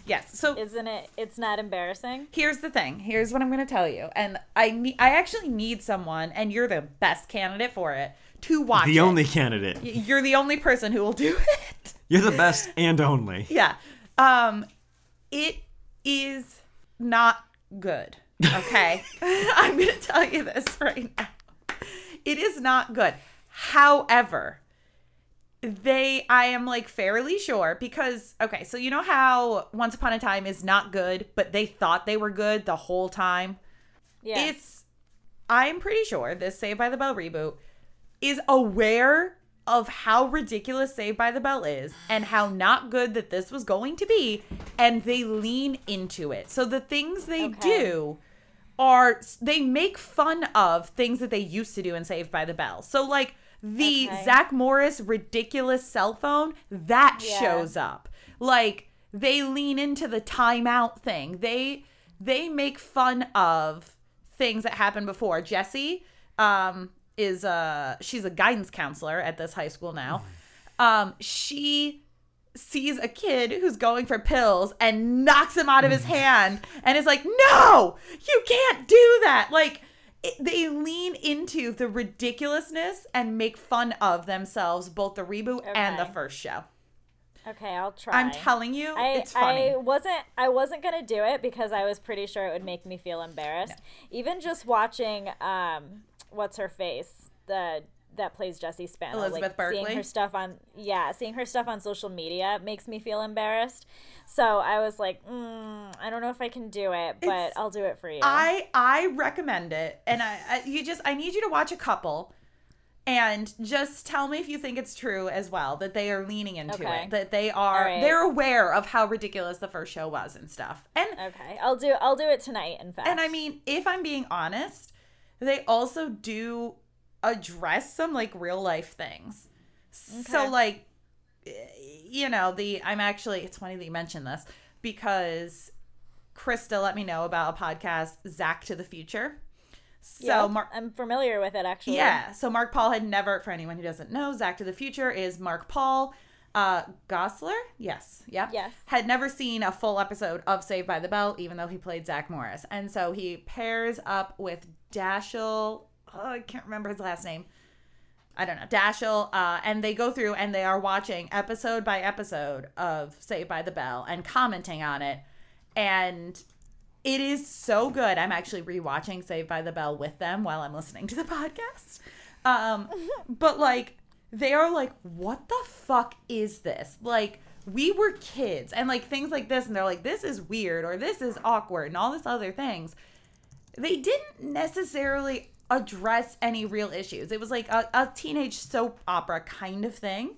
Yes. So Isn't it? It's not embarrassing. here's the thing. Here's what I'm going to tell you. And I need. I actually need someone, and you're the best candidate for it to watch. the it. only candidate. Y- You're the only person who will do *laughs* it. You're the best and only. yeah. Um, it is not good. Okay. *laughs* *laughs* I'm going to tell you this right now. It is not good. However, they I am like fairly sure because okay, so you know how Once Upon a Time is not good, but they thought they were good the whole time? Yeah. It's I'm pretty sure this Saved by the Bell reboot is aware of how ridiculous Saved by the Bell is and how not good that this was going to be, and they lean into it. So the things they Okay. do are they make fun of things that they used to do in Saved by the Bell. So like the Okay. Zack Morris ridiculous cell phone that Yeah. shows up. Like they lean into the timeout thing. They they make fun of things that happened before. Jesse um is uh she's a guidance counselor at this high school now. Um she sees a kid who's going for pills and knocks him out of his *laughs* hand and is like, "No, you can't do that." Like they lean into the ridiculousness and make fun of themselves, both the reboot and the first show. okay, I'll try. I'm telling you, I, it's funny. I wasn't I wasn't gonna do it because I was pretty sure it would make me feel embarrassed. Even just watching um what's her face the that plays Jesse Spano, Elizabeth like seeing her stuff on yeah, seeing her stuff on social media makes me feel embarrassed. So I was like, mm, I don't know if I can do it, but It's- I'll do it for you. I I recommend it, and I, I you just I need you to watch a couple, And just tell me if you think it's true as well that they are leaning into Okay. it, that they are right. they're aware of how ridiculous the first show was and stuff. And Okay, I'll do I'll do it tonight. In fact, and I mean, if I'm being honest, they also do address some like real life things. So like eh, you know, the I'm actually it's funny that you mentioned this because Krista let me know about a podcast, Zack to the Future. So Mark I'm familiar with it actually. yeah. So Mark Paul had never, for anyone who doesn't know, Zack to the Future is Mark Paul uh, Gosselaar. Yes. Yep. Yes. Had never seen a full episode of Saved by the Bell, even though he played Zack Morris. And so he pairs up with Dashiell. Oh, I can't remember his last name. I don't know. Dashiell. Uh, and they go through and they are watching episode by episode of Saved by the Bell and commenting on it. And it is so good. I'm actually rewatching Saved by the Bell with them while I'm listening to the *laughs* podcast. Um, but like they are like, what the fuck is this? Like we were kids and like things like this, and they're like, this is weird or this is awkward and all this other things. They didn't necessarily address any real issues. It was like a, a teenage soap opera kind of thing.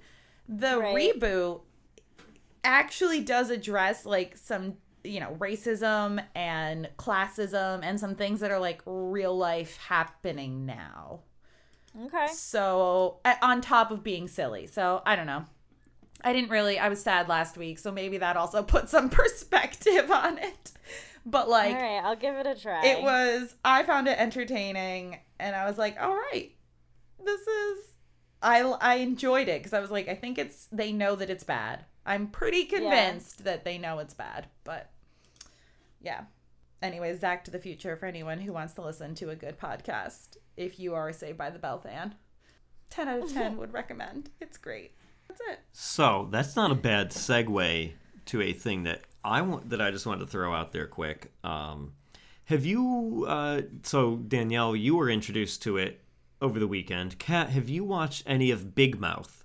The Right. reboot actually does address like some you know racism and classism and some things that are like real life happening now Okay. so on top of being silly so i don't know i didn't really i was sad last week so maybe that also *laughs* put some perspective on it but like All right, I'll give it a try. it was i found it entertaining and i was like all right this is i i enjoyed it because i was like i think it's they know that it's bad. I'm pretty convinced that they know it's bad but yeah. Anyways zack to the future for anyone who wants to listen to a good podcast if you are a saved by the bell fan. 10 out of 10 *laughs* would recommend. It's great. That's it. So that's not a bad segue to a thing that I want that I just wanted to throw out there quick. Um, have you? Uh, so Danielle, you were introduced to it over the weekend. Katt, have you watched any of Big Mouth?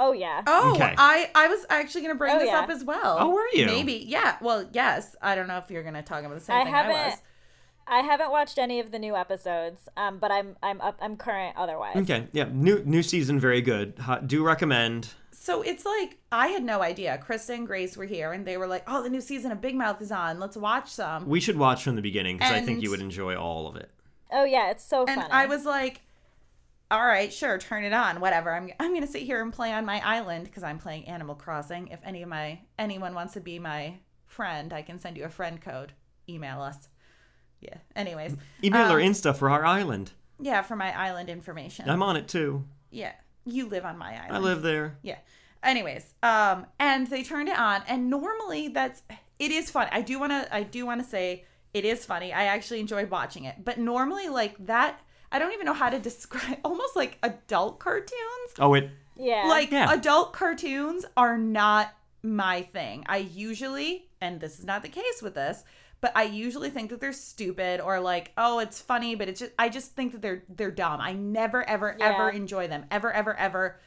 oh yeah. Oh, Okay. I I was actually gonna bring Oh, this yeah. up as well. Oh, were you? Maybe, yeah. Well, yes. I don't know if you're gonna talk about the same I thing I haven't- was. I haven't watched any of the new episodes, um, but I'm I'm up I'm current otherwise. Okay, yeah, new new season, very good. Hot, do recommend. So it's like I had no idea. Krista and Grace were here, and they were like, "Oh, the new season of Big Mouth is on. Let's watch some." We should watch from the beginning because I think you would enjoy all of it. Oh yeah, it's so and funny. I was like, "All right, sure, turn it on. Whatever. I'm I'm gonna sit here and play on my island because I'm playing Animal Crossing. If any of my anyone wants to be my friend, I can send you a friend code. Email us. Yeah. Anyways, Email Um, or Insta for our island. yeah, for my island information. I'm on it too. yeah, you live on my island. I live there. Yeah. Anyways, um, and they turned it on, and normally that's it is fun. I do want to I do want to say it is funny. I actually enjoyed watching it, but normally like that, I don't even know how to *laughs* describe. Almost like adult cartoons. Oh, it. yeah. Like Yeah. adult cartoons are not my thing. I usually, and this is not the case with this, but I usually think that they're stupid or like, oh, it's funny, but it's just I just think that they're they're dumb. I never ever ever enjoy them. Ever ever ever.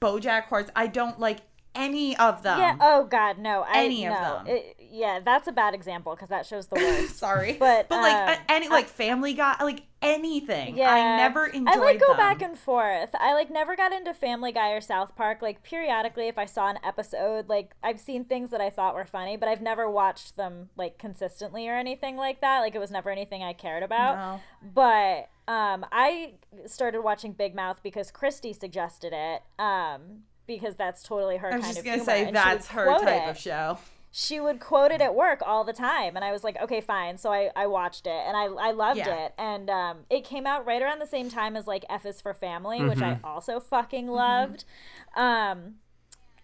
BoJack Horse. I don't like any of them. yeah. Oh God, no. I, Any of no. them. It- yeah, that's a bad example because that shows the *laughs* worst. Sorry, But, but like um, a- any like Family Guy, like anything. Yeah, I never enjoyed. I like go them. back and forth. I like never got into Family Guy or South Park. Like periodically, if I saw an episode, like I've seen things that I thought were funny, but I've never watched them like consistently or anything like that. Like it was never anything I cared about. No. But um, I started watching Big Mouth because Christy suggested it. Um, because that's totally her I was kind just of gonna humor, say and that's her type it of show. she would quote it at work all the time and i was like okay fine so i, I watched it and i, I loved Yeah. it and um, it came out right around the same time as like f is for family which i Mm-hmm. also fucking loved um,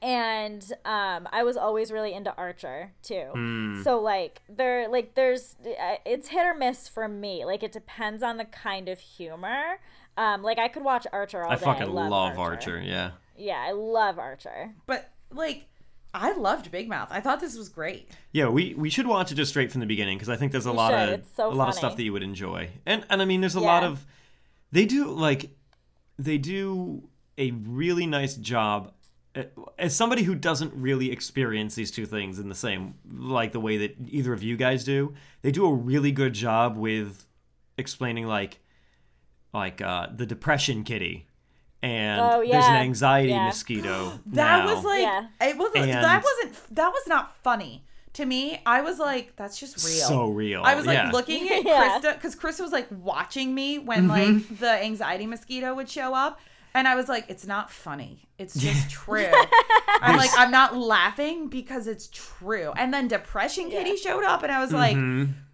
and um, i was always really into archer too Hmm. so like there like there's uh, it's hit or miss for me like it depends on the kind of humor um, like i could watch archer all I day fucking love, love Archer. Yeah. Yeah i love archer But like, I loved Big Mouth. I thought this was great. Yeah, we, we should watch it just straight from the beginning because I think there's a You lot should. of It's so a lot of stuff that you would enjoy, and and I mean there's a lot of they do like they do a really nice job uh, as somebody who doesn't really experience these two things in the same like the way that either of you guys do. They do a really good job with explaining like like uh, the depression kitty, and Oh, there's yeah. an anxiety Yeah. mosquito. *gasps* That now. was like Yeah. it was And- that wasn't that was not funny to me. I was like, that's just real. so real. I was like yeah. looking at *laughs* Krista because Krista was like watching me when Mm-hmm. like the anxiety mosquito would show up. And I was like, it's not funny. It's *laughs* just true. I'm like, I'm not laughing because it's true. And then Depression Kitty showed up, and I was like,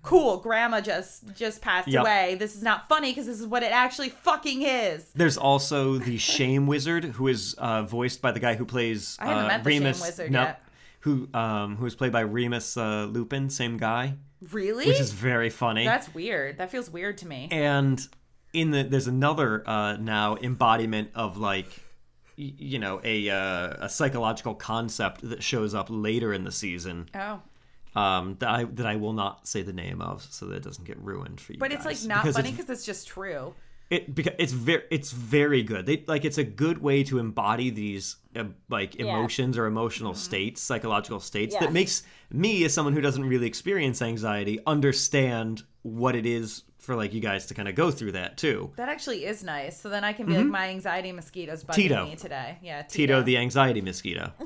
cool, grandma just just passed Mm-hmm. Yep. away. This is not funny because this is what it actually fucking is. There's also the Shame Wizard, who is uh, voiced by the guy who plays I haven't uh, met the Shame Remus. Wizard no, yet. Who um who is played by Remus uh, Lupin, same guy, Really? which is very funny. That's weird. That feels weird to me. and in the there's another uh, now embodiment of like you know a uh, a psychological concept that shows up later in the season Oh. um that I that I will not say the name of so that it doesn't get ruined for you But it's like not Because funny because it's just true. it because it's very it's very good. They like it's a good way to embody these uh, like Yeah. emotions or emotional states, psychological states Yeah. that makes me as someone who doesn't really experience anxiety understand what it is for like you guys to kind of go through that too. That actually is nice. So then I can be like, my anxiety mosquitoes bugging Mm-hmm. Tito. me today. Yeah, Tito. Tito the anxiety mosquito. *laughs*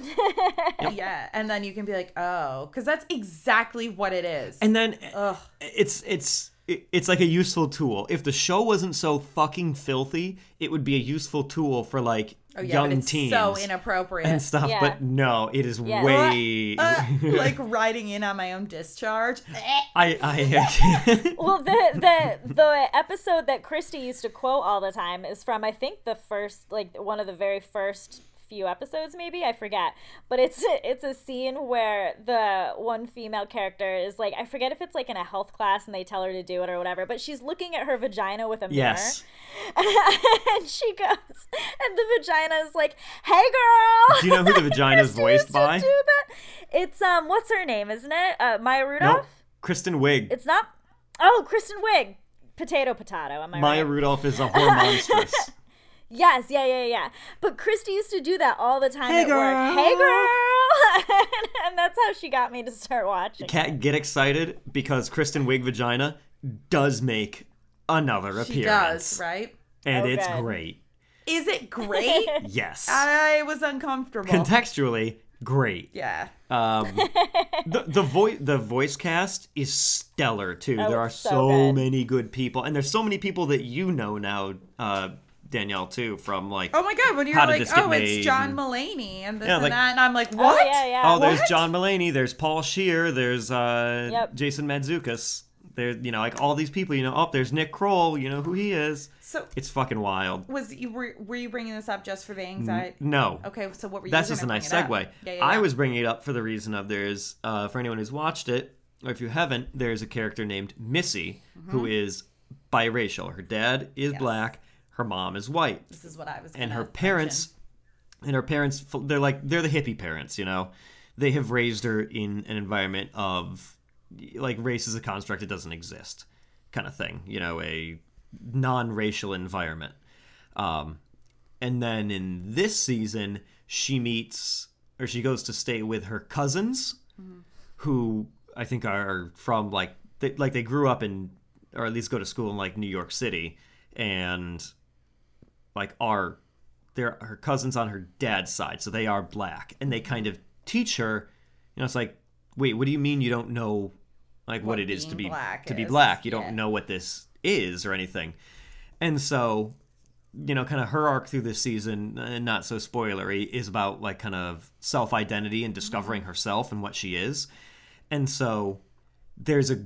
Yeah, and then you can be like, oh, because that's exactly what it is. And then Ugh. it's it's it- it's like a useful tool. If the show wasn't so fucking filthy, it would be a useful tool for like oh yeah, young but it's teens so inappropriate. and stuff. Yeah. But no, it is Yeah. way. *laughs* Uh, like riding in on my own discharge. *laughs* I I *laughs* Well, the the the episode that Christy used to quote all the time is from I think the first like one of the very first few episodes maybe I forget but it's *laughs* it's a scene where the one female character is like I forget if it's like in a health class and they tell her to do it or whatever but she's looking at her vagina with a mirror yes. *laughs* and she goes and the vagina is like hey girl Do you know who the vagina is *laughs* voiced by? do that. it's um what's her name isn't it uh, Maya Rudolph Nope. Kristen Wiig. it's not. Oh, Kristen Wiig. Potato, potato. Am I Maya right? Rudolph is a hormonestress. Yes, yeah, yeah, yeah. But Christy used to do that all the time Hey, at girl. work. Hey, girl. *laughs* and that's how she got me to start watching. Katt get excited because Kristen Wiig vagina does make another She appearance. does, right? And Oh, it's good. great. Is it great? *laughs* Yes. I was uncomfortable. Contextually, great. yeah. Um, *laughs* the the voice the voice cast is stellar too. there are Oh, so so, good. many good people, and there's so many people that you know now, uh, Danielle too, from like Oh my god, when you're How like, oh, it's John Mulaney and this Yeah, and like- that, and I'm like, Oh, what? yeah, yeah. oh, there's What? John Mulaney, there's Paul Scheer, there's uh, Yep. Jason Mantzoukas. There, you know, like all these people. You know, oh, there's Nick Kroll. You know who he is. So It's fucking wild. was you were, were you bringing this up just for the anxiety? No, Okay, so what were you? that's gonna just a nice bring it up? segue. Yeah, yeah, I was bringing it up for the reason of there's uh, for anyone who's watched it, or if you haven't, there's a character named Missy who is biracial. Her dad is Mm-hmm. Yes. black, her mom is white, This is what I was. and her parents, and her parents, they're like they're the hippie parents. You know, they have raised her in an environment of like race is a construct; it doesn't exist, kind of thing. You know, a non-racial environment. Um, and then in this season, she meets or she goes to stay with her cousins, who I think are from like they, like they grew up in or at least go to school in like New York City, and like are they're her cousins on her dad's side, so they are black, and they kind of teach her. You know, it's like, wait, what do you mean you don't know like what, What it is to be black to be black? You yeah. don't know what this is or anything, and so you know, kind of her arc through this season, and not so spoilery, is about like kind of self identity and discovering mm-hmm. herself and what she is. And so there's a,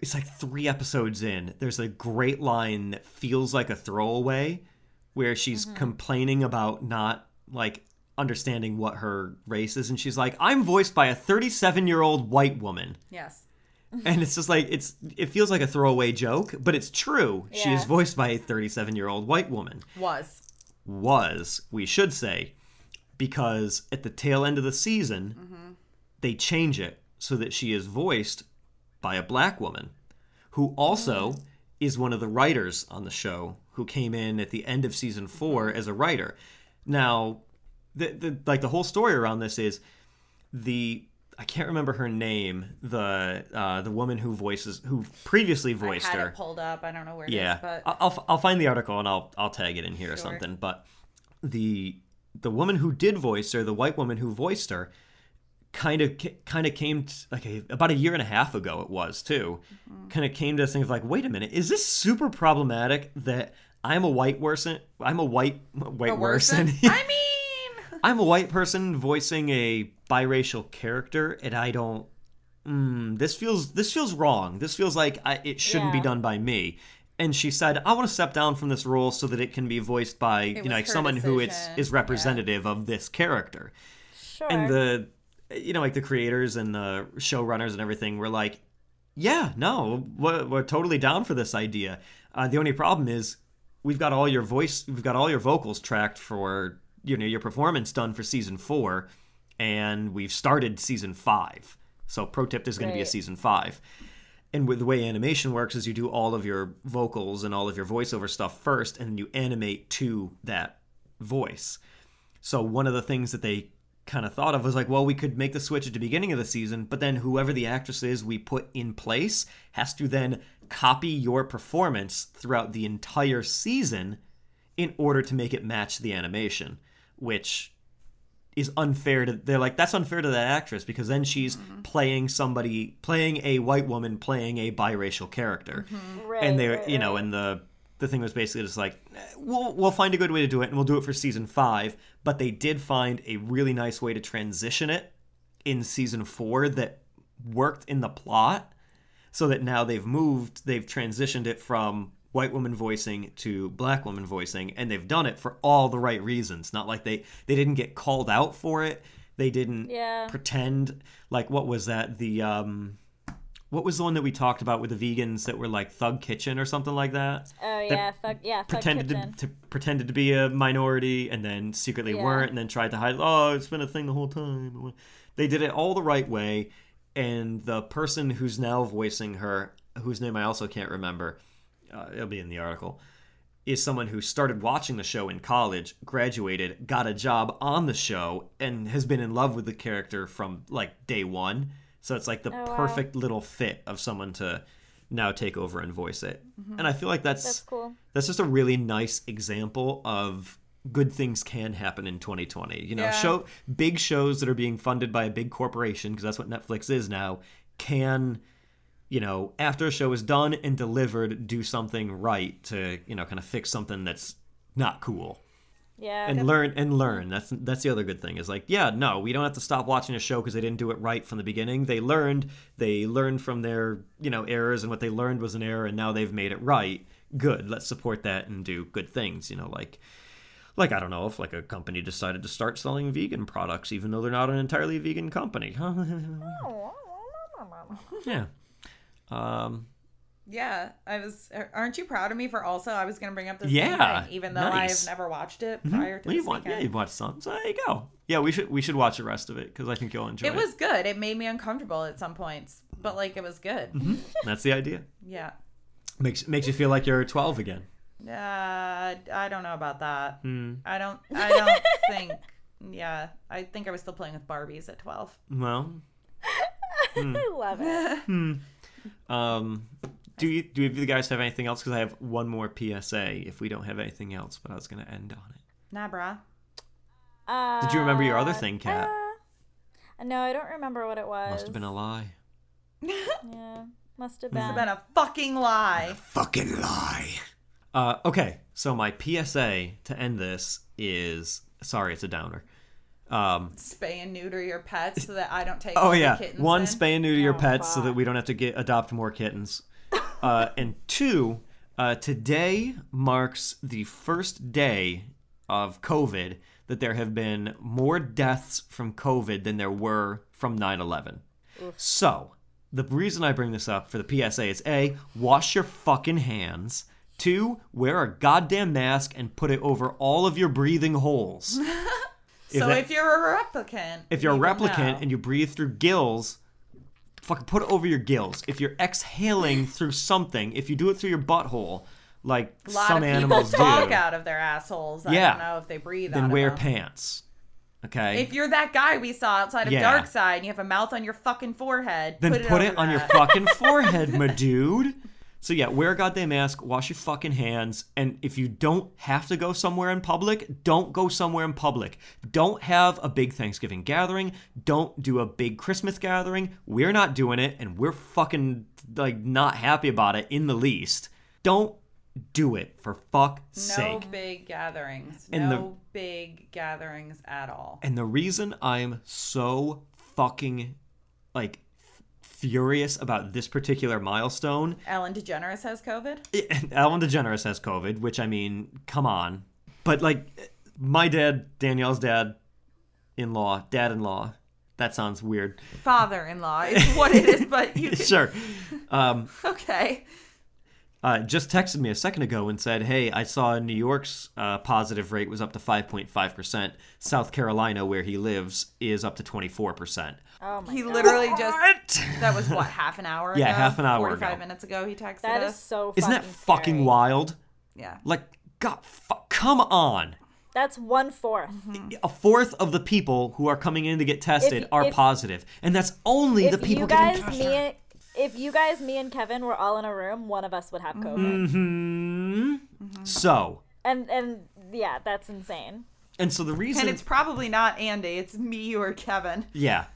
it's like three episodes in, there's a great line that feels like a throwaway where she's mm-hmm. complaining about not like understanding what her race is. And she's like, I'm voiced by a 37 year old white woman Yes. *laughs* and it's just like it's it feels like a throwaway joke but it's true she is voiced by a 37 year old white woman Was. was we should say because at the tail end of the season mm-hmm. they change it so that she is voiced by a black woman who also mm. is one of the writers on the show who came in at the end of season 4 as a writer now the, the like the whole story around this is the I can't remember her name. The uh, the woman who voices who previously voiced her. pulled up. I don't know where it is, yeah, but I'll I'll find the article and I'll I'll tag it in here or something. But the the woman who did voice her, the white woman who voiced her, kind of kind of came t- like a, about a year and a half ago. It was too, Mm-hmm. kind of came to us things like, wait a minute, is this super problematic that I'm a white person? I'm a white white a person. *laughs* I mean, I'm a white person voicing a biracial character, and I don't. Mm, this feels this feels wrong. This feels like I, it shouldn't be done by me. And she said, "I want to step down from this role so that it can be voiced by you know like someone who it's is representative of this character." Sure. And the you know like the creators and the showrunners and everything were like, "Yeah, no, we're, we're totally down for this idea." Uh, the only problem is we've got all your voice, we've got all your vocals tracked for you know your performance done for season four, and we've started season five. So pro tip, there's going to be a season five. And with the way animation works is you do all of your vocals and all of your voiceover stuff first, and then you animate to that voice. So one of the things that they kind of thought of was like, well, we could make the switch at the beginning of the season, but then whoever the actress is we put in place has to then copy your performance throughout the entire season in order to make it match the animation, which is unfair to they're like that's unfair to that actress because then she's mm-hmm. playing somebody playing a white woman playing a biracial character. Mm-hmm. Right, and they're right, you know and the the thing was basically just like we'll we'll find a good way to do it and we'll do it for season 5 but they did find a really nice way to transition it in season 4 that worked in the plot so that now they've moved they've transitioned it from white woman voicing to black woman voicing and they've done it for all the right reasons. Not like they they didn't get called out for it. They didn't Yeah. pretend like what was that? The um what was the one that we talked about with the vegans that were like thug kitchen or something like that Oh that yeah, thug, yeah, thug pretended kitchen. to, to pretended to be a minority and then secretly Yeah. weren't and then tried to hide oh it's been a thing the whole time they did it all the right way and the person who's now voicing her whose name i also can't remember uh, it'll be in the article is someone who started watching the show in college graduated got a job on the show and has been in love with the character from like day one so it's like the Oh, wow. perfect little fit of someone to now take over and voice it mm-hmm. and i feel like that's That's cool. that's just a really nice example of good things can happen in 2020 you know Yeah. show big shows that are being funded by a big corporation because that's what netflix is now can you know after a show is done and delivered do something right to you know kind of fix something that's not cool Yeah. and learn and learn. That's that's the other good thing is like yeah no we don't have to stop watching a show because they didn't do it right from the beginning. They learned they learned from their you know errors and what they learned was an error and now they've made it right. Good. Let's support that and do good things you know like like i don't know if like a company decided to start selling vegan products even though they're not an entirely vegan company yeah. Um yeah, I was. Aren't you proud of me for also? I was gonna bring up this Yeah, thing, even though nice. I've never watched it prior to well, you this want, yeah you've watched some so there you go yeah we should we should watch the rest of it because i think you'll enjoy it, it was good. It made me uncomfortable at some points, but like it was good. Mm-hmm. that's the idea *laughs* Yeah. makes makes you feel like you're 12 again Uh, I don't know about that. Hmm. I don't. I don't *laughs* think. Yeah, I think I was still playing with Barbies at twelve. well I *laughs* love it. Um, do you do you guys have anything else? Because I have one more PSA. If we don't have anything else, but I was gonna end on it. Nah, brah. Uh, Did you remember your other thing, Katt? uh, no, I don't remember what it was. Must have been a lie. *laughs* Yeah, must have It's been. been a fucking lie. Fucking lie. Uh, okay, so my PSA to end this is sorry, it's a downer. Um, Spay and neuter your pets so that I don't take. *laughs* oh all the yeah, kittens one in. spay and neuter your Oh, pets so that we don't have to get adopt more kittens. Uh, *laughs* and two, uh, today marks the first day of COVID that there have been more deaths from COVID than there were from 9/11. So, the reason I bring this up for the PSA is A, wash your fucking hands. Two, wear a goddamn mask and put it over all of your breathing holes. *laughs* If So that- if you're a replicant, if you're a replicant know. and you breathe through gills, fucking put it over your gills. If you're exhaling *laughs* through something, if you do it through your butthole, like a lot some of people animals talk do, out of their assholes. I Yeah. don't know if they breathe. out then wear them. pants. Okay. If you're that guy we saw outside of Yeah. Dark Side and you have a mouth on your fucking forehead, then put it, over on your fucking forehead, my *laughs* dude. So yeah, wear a goddamn mask, wash your fucking hands, and if you don't have to go somewhere in public, don't go somewhere in public. Don't have a big Thanksgiving gathering. Don't do a big Christmas gathering. We're not doing it, and we're fucking like not happy about it in the least. Don't do it for fuck's No sake. No big gatherings. And the- no big gatherings at all. And the reason I'm so fucking like furious about this particular milestone Ellen DeGeneres has COVID. *laughs* Ellen DeGeneres has COVID, which I mean, come on. But like, my dad, Danielle's dad, in law, dad in law. That sounds weird. Father-in-law is what it is, but you *laughs* can, sure. Um, *laughs* okay. uh, just texted me a second ago and said, "Hey, I saw New York's uh, positive rate was up to 5.5 percent. South Carolina, where he lives, is up to 24 percent. Oh my He god. literally just that was what half an hour *laughs* Yeah, ago? half an hour 45 ago. minutes ago he texted That us. is so Isn't that fucking fucking scary. wild? yeah. Like, God, fu- come on." That's one fourth. Mm-hmm. a fourth of the people who are coming in to get tested If- are if- positive, and that's only the If people you guys, getting me, tested. if you guys, me and Kevin were all in a room, one of us would have COVID. Mm-hmm. mm-hmm. mm-hmm. So, And and yeah, that's insane. and so the reason, And it's probably not Andy, it's me or Kevin. yeah, A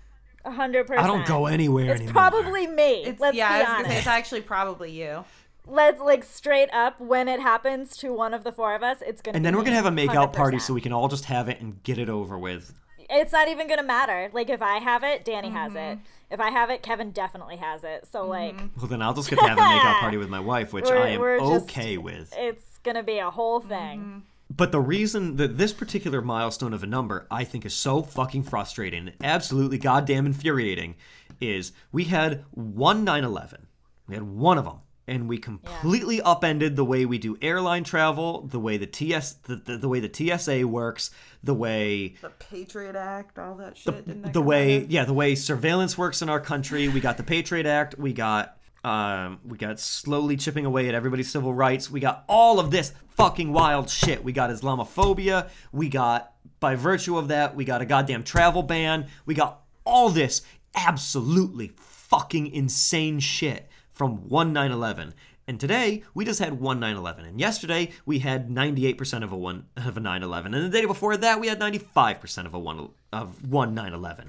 hundred percent. I don't go anywhere It's anymore. probably me. It's Let's yeah, I be was honest. say it's actually probably you. Let's like straight up when it happens to one of the four of us, it's gonna. and be then we're gonna have a make out party 100%. so we can all just have it and get it over with. It's not even gonna matter. Like if I have it, Dani has it. Mm-hmm. If I have it, Kevin definitely has it. So like, Well, then I'll just get to have a make out party with my wife, which *laughs* We're- I am we're just- okay with. it's gonna be a whole thing. Mm-hmm. But the reason that this particular milestone of a number I think is so fucking frustrating, absolutely goddamn infuriating, is we had one 9/11. We had one of them, and we completely upended the way we do airline travel, the way the TS, the, the, the way the TSA works, the way The Patriot Act, all that shit. didn't that the way out yeah the way surveillance works in our country we got the patriot act we got um we got slowly chipping away at everybody's civil rights. We got all of this fucking wild shit. We got islamophobia. We got by virtue of that we got a goddamn travel ban. We got all this absolutely fucking insane shit from one 9-11 and today we just had one 9/11, and yesterday we had 98% of a one of a 9/11, and the day before that we had 95% of a one of one 9/11.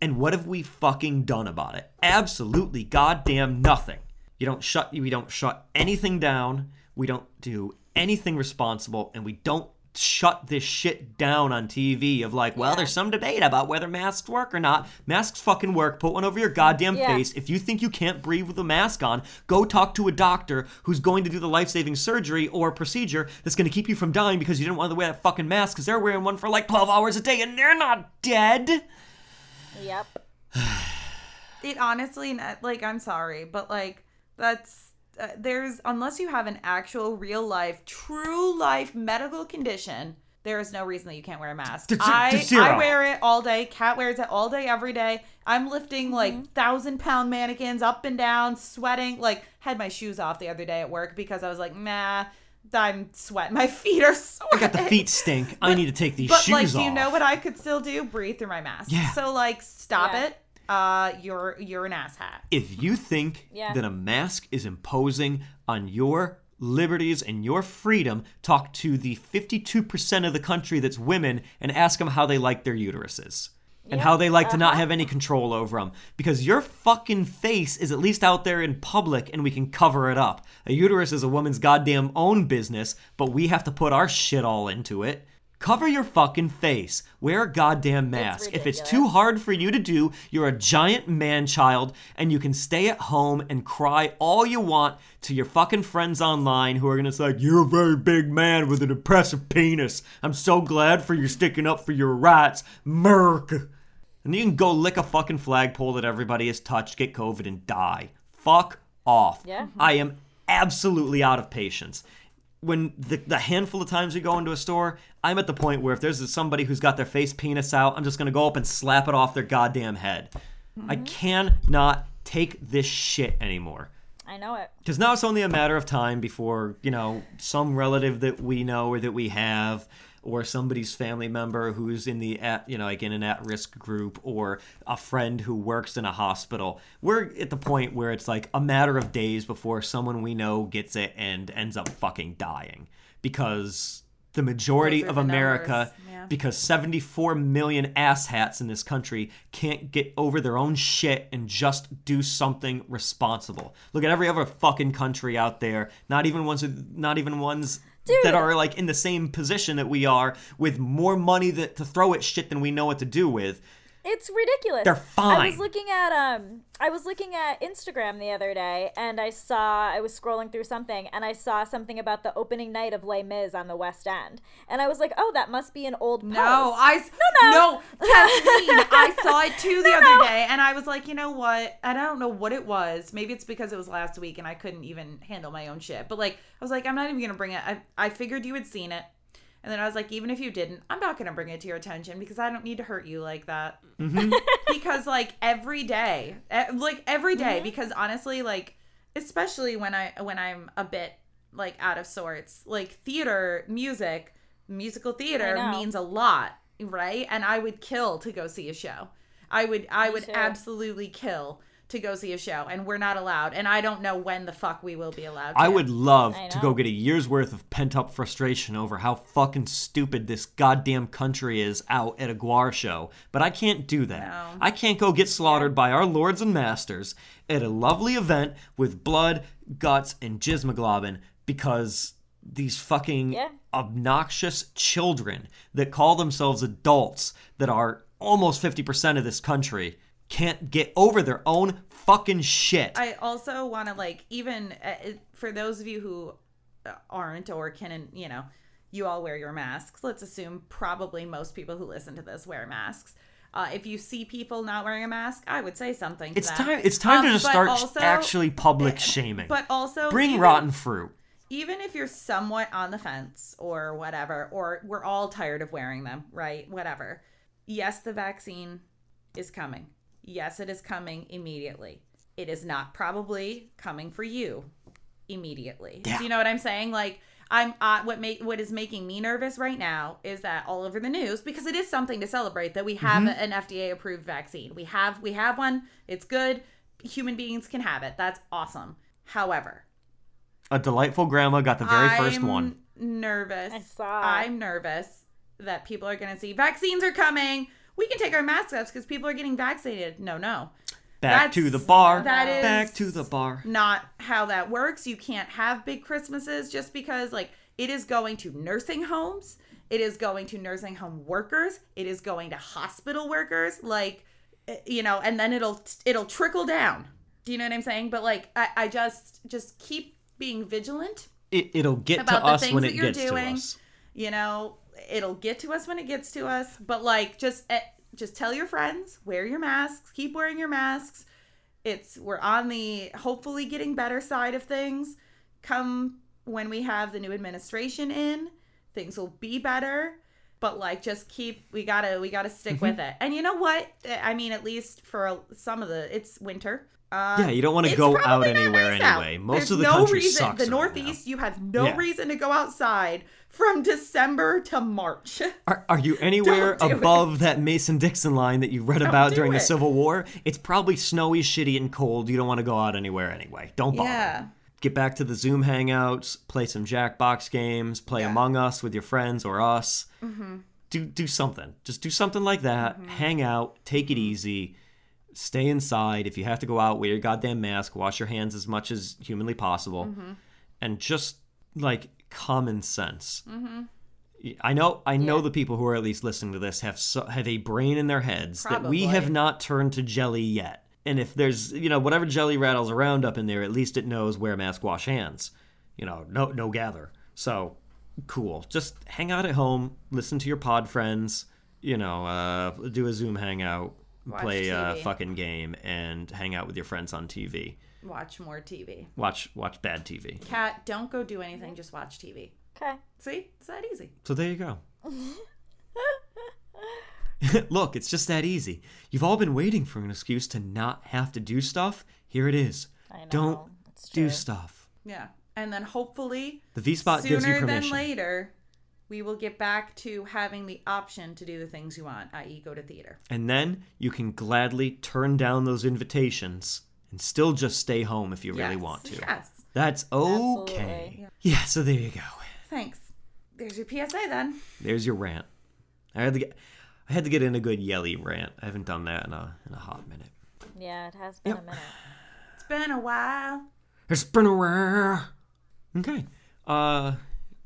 And what have we fucking done about it? Absolutely goddamn nothing. You don't shut we don't shut anything down. We don't do anything responsible, and we don't shut this shit down on TV of like, well, there's some debate about whether masks work or not. Masks fucking work. Put one over your goddamn Yeah. face. If you think you can't breathe with a mask on, go talk to a doctor who's going to do the life-saving surgery or procedure that's going to keep you from dying because you didn't want to wear that fucking mask because they're wearing one for like 12 hours a day and they're not dead. Yep. *sighs* It honestly, like, I'm sorry, but like, that's uh, there's unless you have an actual real life, true life medical condition, there is no reason that you can't wear a mask. There's- I there's zero. I wear it all day. Katt wears it all day, every day. I'm lifting Mm-hmm. like thousand pound mannequins up and down, sweating. Like, had my shoes off the other day at work because I was like, nah. I'm sweating. My *laughs* feet are sweating. I got the feet stink. I need to take these But shoes like, off. do you know what I could still do? Breathe through my mask. Yeah. So like, stop Yeah. it. Uh, you're you're an asshat. if you think Yeah. that a mask is imposing on your liberties and your freedom, talk to the 52% of the country that's women and ask them how they like their uteruses. And how they like to not uh-huh. have any control over them. Because your fucking face is at least out there in public and we can cover it up. A uterus is a woman's goddamn own business, but we have to put our shit all into it. Cover your fucking face. Wear a goddamn mask. If it's too hard for you to do, you're a giant man child and you can stay at home and cry all you want to your fucking friends online who are gonna say, You're a very big man with an impressive penis. I'm so glad for you sticking up for your rights. Merc. And you can go lick a fucking flagpole that everybody has touched, get COVID, and die. Fuck off. Yeah. Mm-hmm. I am absolutely out of patience. When the, the handful of times we go into a store, I'm at the point where if there's somebody who's got their face penis out, I'm just gonna go up and slap it off their goddamn head. I mm-hmm. cannot take this shit anymore. I know it. Because now it's only a matter of time before, you know, some relative that we know or that we have or somebody's family member who's in the at you know like in an at-risk group or a friend who works in a hospital we're at the point where it's like a matter of days before someone we know gets it and ends up fucking dying because the majority of the America yeah. because 74 million asshats in this country can't get over their own shit and just do something responsible. Look at every other fucking country out there, not even ones not even ones that are like in the same position that we are with more money that to throw at shit than we know what to do with. It's ridiculous. They're fine. I was looking at um I was looking at Instagram the other day and I saw I was scrolling through something and I saw something about the opening night of Les Mis on the West End. And I was like, "Oh, that must be an old post." No, I No, no. no, *laughs* Kathleen, I saw it too the other day, and I was like, you know what? I don't know what it was. Maybe it's because it was last week and I couldn't even handle my own shit. But like, I was like, I'm not even gonna bring it. I, I figured you had seen it, and then I was like, even if you didn't, I'm not gonna bring it to your attention because I don't need to hurt you like that. Mm-hmm. *laughs* because like every day, like every day, because honestly, like especially when I when I'm a bit like out of sorts, like theater, music, musical theater means a lot, right? And I would kill to go see a show. I would I would too. absolutely kill to go see a show and we're not allowed and I don't know when the fuck we will be allowed to. I would love I to go get a year's worth of pent up frustration over how fucking stupid this goddamn country is out at a GWAR show, but I can't do that. No. I can't go get slaughtered by our lords and masters at a lovely event with blood, guts, and jizmoglobin because these fucking Yeah. obnoxious children that call themselves adults that are almost 50% of this country can't get over their own fucking shit. I also want to like even uh, for those of you who uh, aren't or can you know you all wear your masks. Let's assume probably most people who listen to this wear masks. Uh, if you see people not wearing a mask, I would say something. To It's them. time. It's time Um, to just start also- actually public shaming. But also Bring even- rotten fruit. even if you're somewhat on the fence or whatever, or we're all tired of wearing them, right? Whatever. Yes, the vaccine is coming. Yes, it is coming immediately. It is not probably coming for you immediately. Yeah. Do you know what I'm saying? Like I'm uh, what make what is making me nervous right now is that all over the news because it is something to celebrate that we have Mm-hmm. an FDA approved vaccine. We have we have one. It's good. Human beings can have it. That's awesome. However, A delightful grandma got the very 1st I'm one. Nervous. I saw. I'm nervous that people are going to see vaccines are coming. We can take our masks off because people are getting vaccinated. No, no, Back to the bar. that is- Back to the bar. not how that works. You can't have big Christmases just because like it is going to nursing homes. It is going to nursing home workers. It is going to hospital workers. Like eh, you know, and then it'll it'll trickle down. Do you know what I'm saying? But like I, I just just keep being vigilant It, it'll get About to the us things when that it you're gets doing. to us. you know it'll get to us when it gets to us but like just eh, just tell your friends wear your masks keep wearing your masks. It's we're on the hopefully getting better side of things. Come when we have the new administration in things will be better but like just keep we gotta we gotta stick Mm-hmm. with it. And you know what? Eh, i mean at least for some of the it's winter uh, Yeah, you don't wanna go out anywhere nice out. anyway. Most There's of the no country reason, sucks the right northeast you have no Yeah. reason to go outside from december to march Are, are you *laughs* anywhere Don't do it. above that Mason Dixon line that you read about do during the. Civil War? It's probably snowy, shitty, and cold. You don't want to go out anywhere anyway. Don't bother. Yeah. Get back to the Zoom hangouts, play some Jackbox games, play Yeah. Mm-hmm. Among Us with your friends or us. Do do something. Just do something like that. Hang out, take it easy, stay inside. If you have to go out, wear your goddamn mask, wash your hands as much as humanly possible, Mm-hmm. and just like common sense. I know I know Yeah. the people who are at least listening to this have so, have a brain in their heads that we have not turned to jelly yet. And if there's you know whatever jelly rattles around up in there, at least it knows wear mask, wash hands. You know, no no gather. So cool. Just hang out at home, listen to your pod friends. You know, uh, do a Zoom hangout, Watch play a fucking game, and hang out with your friends on TV. watch more tv Watch watch bad TV. Katt don't go do anything just watch tv Okay. see it's that easy So there you go. *laughs* *laughs* Look, it's just that easy. You've all been waiting for an excuse to not have to do stuff. Here it is. I know. Don't do stuff. yeah and then hopefully The V spot gives you sooner than permission. later we will get back to having the option to do the things you want, i.e., go to theater. And then you can gladly turn down those invitations and still just stay home if you really want to. Yes. That's okay. Absolutely. Yeah, so there you go. Thanks. There's your PSA then. There's your rant. I had to get I had to get in a good yelly rant. I haven't done that in a in a hot minute. Yeah, it has been a minute. It's been a while. It's been a while. Okay. Uh do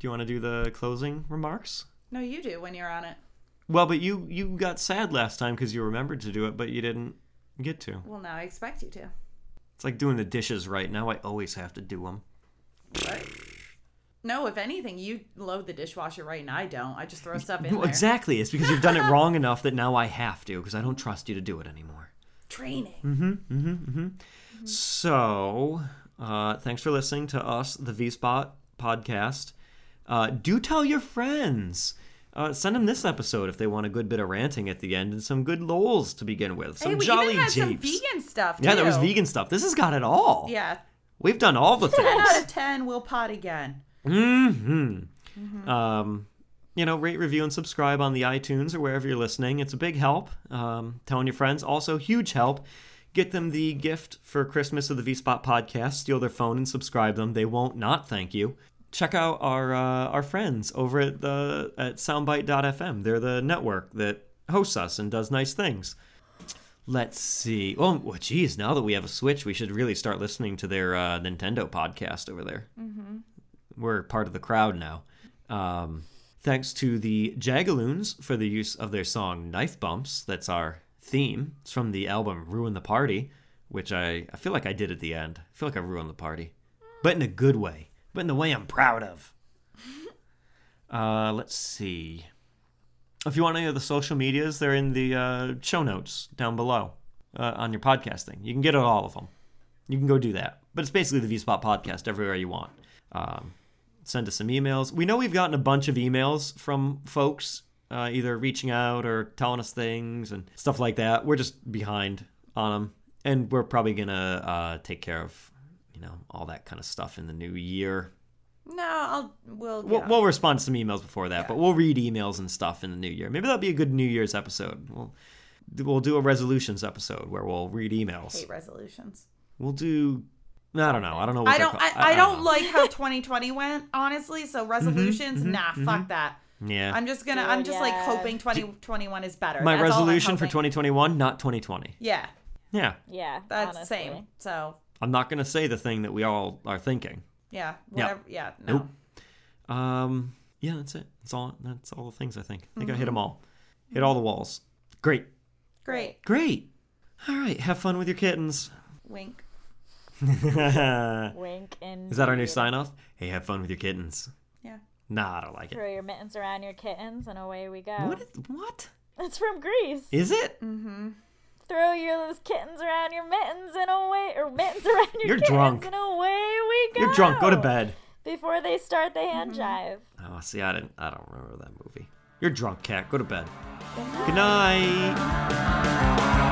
you want to do the closing remarks? No, you do when you're on it. Well, but you you got sad last time because you remembered to do it, but you didn't get to. Well, now I expect you to. It's like doing the dishes right now. I always have to do them. Right? No, if anything, you load the dishwasher right and I don't. I just throw stuff in Well, there. exactly. It's because you've done it *laughs* wrong enough that now I have to because I don't trust you to do it anymore. Training. Mm-hmm. Mm-hmm. Mm-hmm. So, uh, thanks for listening to us, the V Spot podcast. Uh, do tell your friends. Uh, send them this episode if they want a good bit of ranting at the end and some good lols to begin with. Some Hey, we jolly even had some japes. vegan stuff too. yeah, there was vegan stuff. This has got it all. Yeah. We've done all the things. 10 out of 10 We'll pot again. Mm hmm. Um, you know, rate, review, and subscribe on the iTunes or wherever you're listening. It's a big help. Um, telling your friends, also huge help. Get them the gift for Christmas of the V Spot podcast. Steal their phone and subscribe them. They won't not thank you. Check out our uh, our friends over at the at Soundbite.fm. They're the network that hosts us and does nice things. Let's see. Oh, well, geez, now that we have a Switch, we should really start listening to their uh, Nintendo podcast over there. We're part of the crowd now. Um, thanks to the Jagaloons for the use of their song Knife Bumps. That's our theme. It's from the album Ruin the Party, which I, I feel like I did at the end. I feel like I ruined the party, but in a good way, but in the way I'm proud of. *laughs* Uh, let's see. If you want any of the social medias, they're in the uh, show notes down below uh, on your podcasting. You can get all of them. You can go do that. But it's basically the V Spot podcast everywhere you want. Um, send us some emails. We know we've gotten a bunch of emails from folks uh, either reaching out or telling us things and stuff like that. We're just behind on them, and we're probably gonna uh, take care of know all that kind of stuff in the new year. No, I'll we'll get We'll, we'll respond to some emails before that, but we'll read emails and stuff in the new year. Maybe that'll be a good New Year's episode. We'll we'll do a resolutions episode where we'll read emails. hate resolutions. We'll do. I don't know. I don't know. What I they're don't called. I, I don't know. like how 2020 went, honestly. Mm-hmm, So resolutions, nah, fuck that. Yeah. I'm just gonna I'm just like hoping 2021 is better. My That's all I'm resolution for 2021, not 2020. Yeah, Yeah. Yeah, that's the honestly. same. So I'm not gonna say the thing that we all are thinking. yeah, whatever. Yeah, no. Nope. Um. Yeah, that's it. That's all. That's all the things I think. I think I hit them all. Hit all the walls. Great. Great. Great. All right. Have fun with your kittens. Wink. Is *laughs* Wink and Is that our new sign off? Hey, have fun with your kittens. Yeah. Nah, I don't like it. Throw your mittens around your kittens and away we go. What? Is, what? It's from Grease. Is it? Throw your those kittens around your mittens and away, or mittens around your You're kittens drunk. and away we go. You're drunk. Go to bed. before they start the hand mm-hmm. jive. Oh, see, I didn't. I don't remember that movie. You're drunk, Katt. Go to bed. Good night.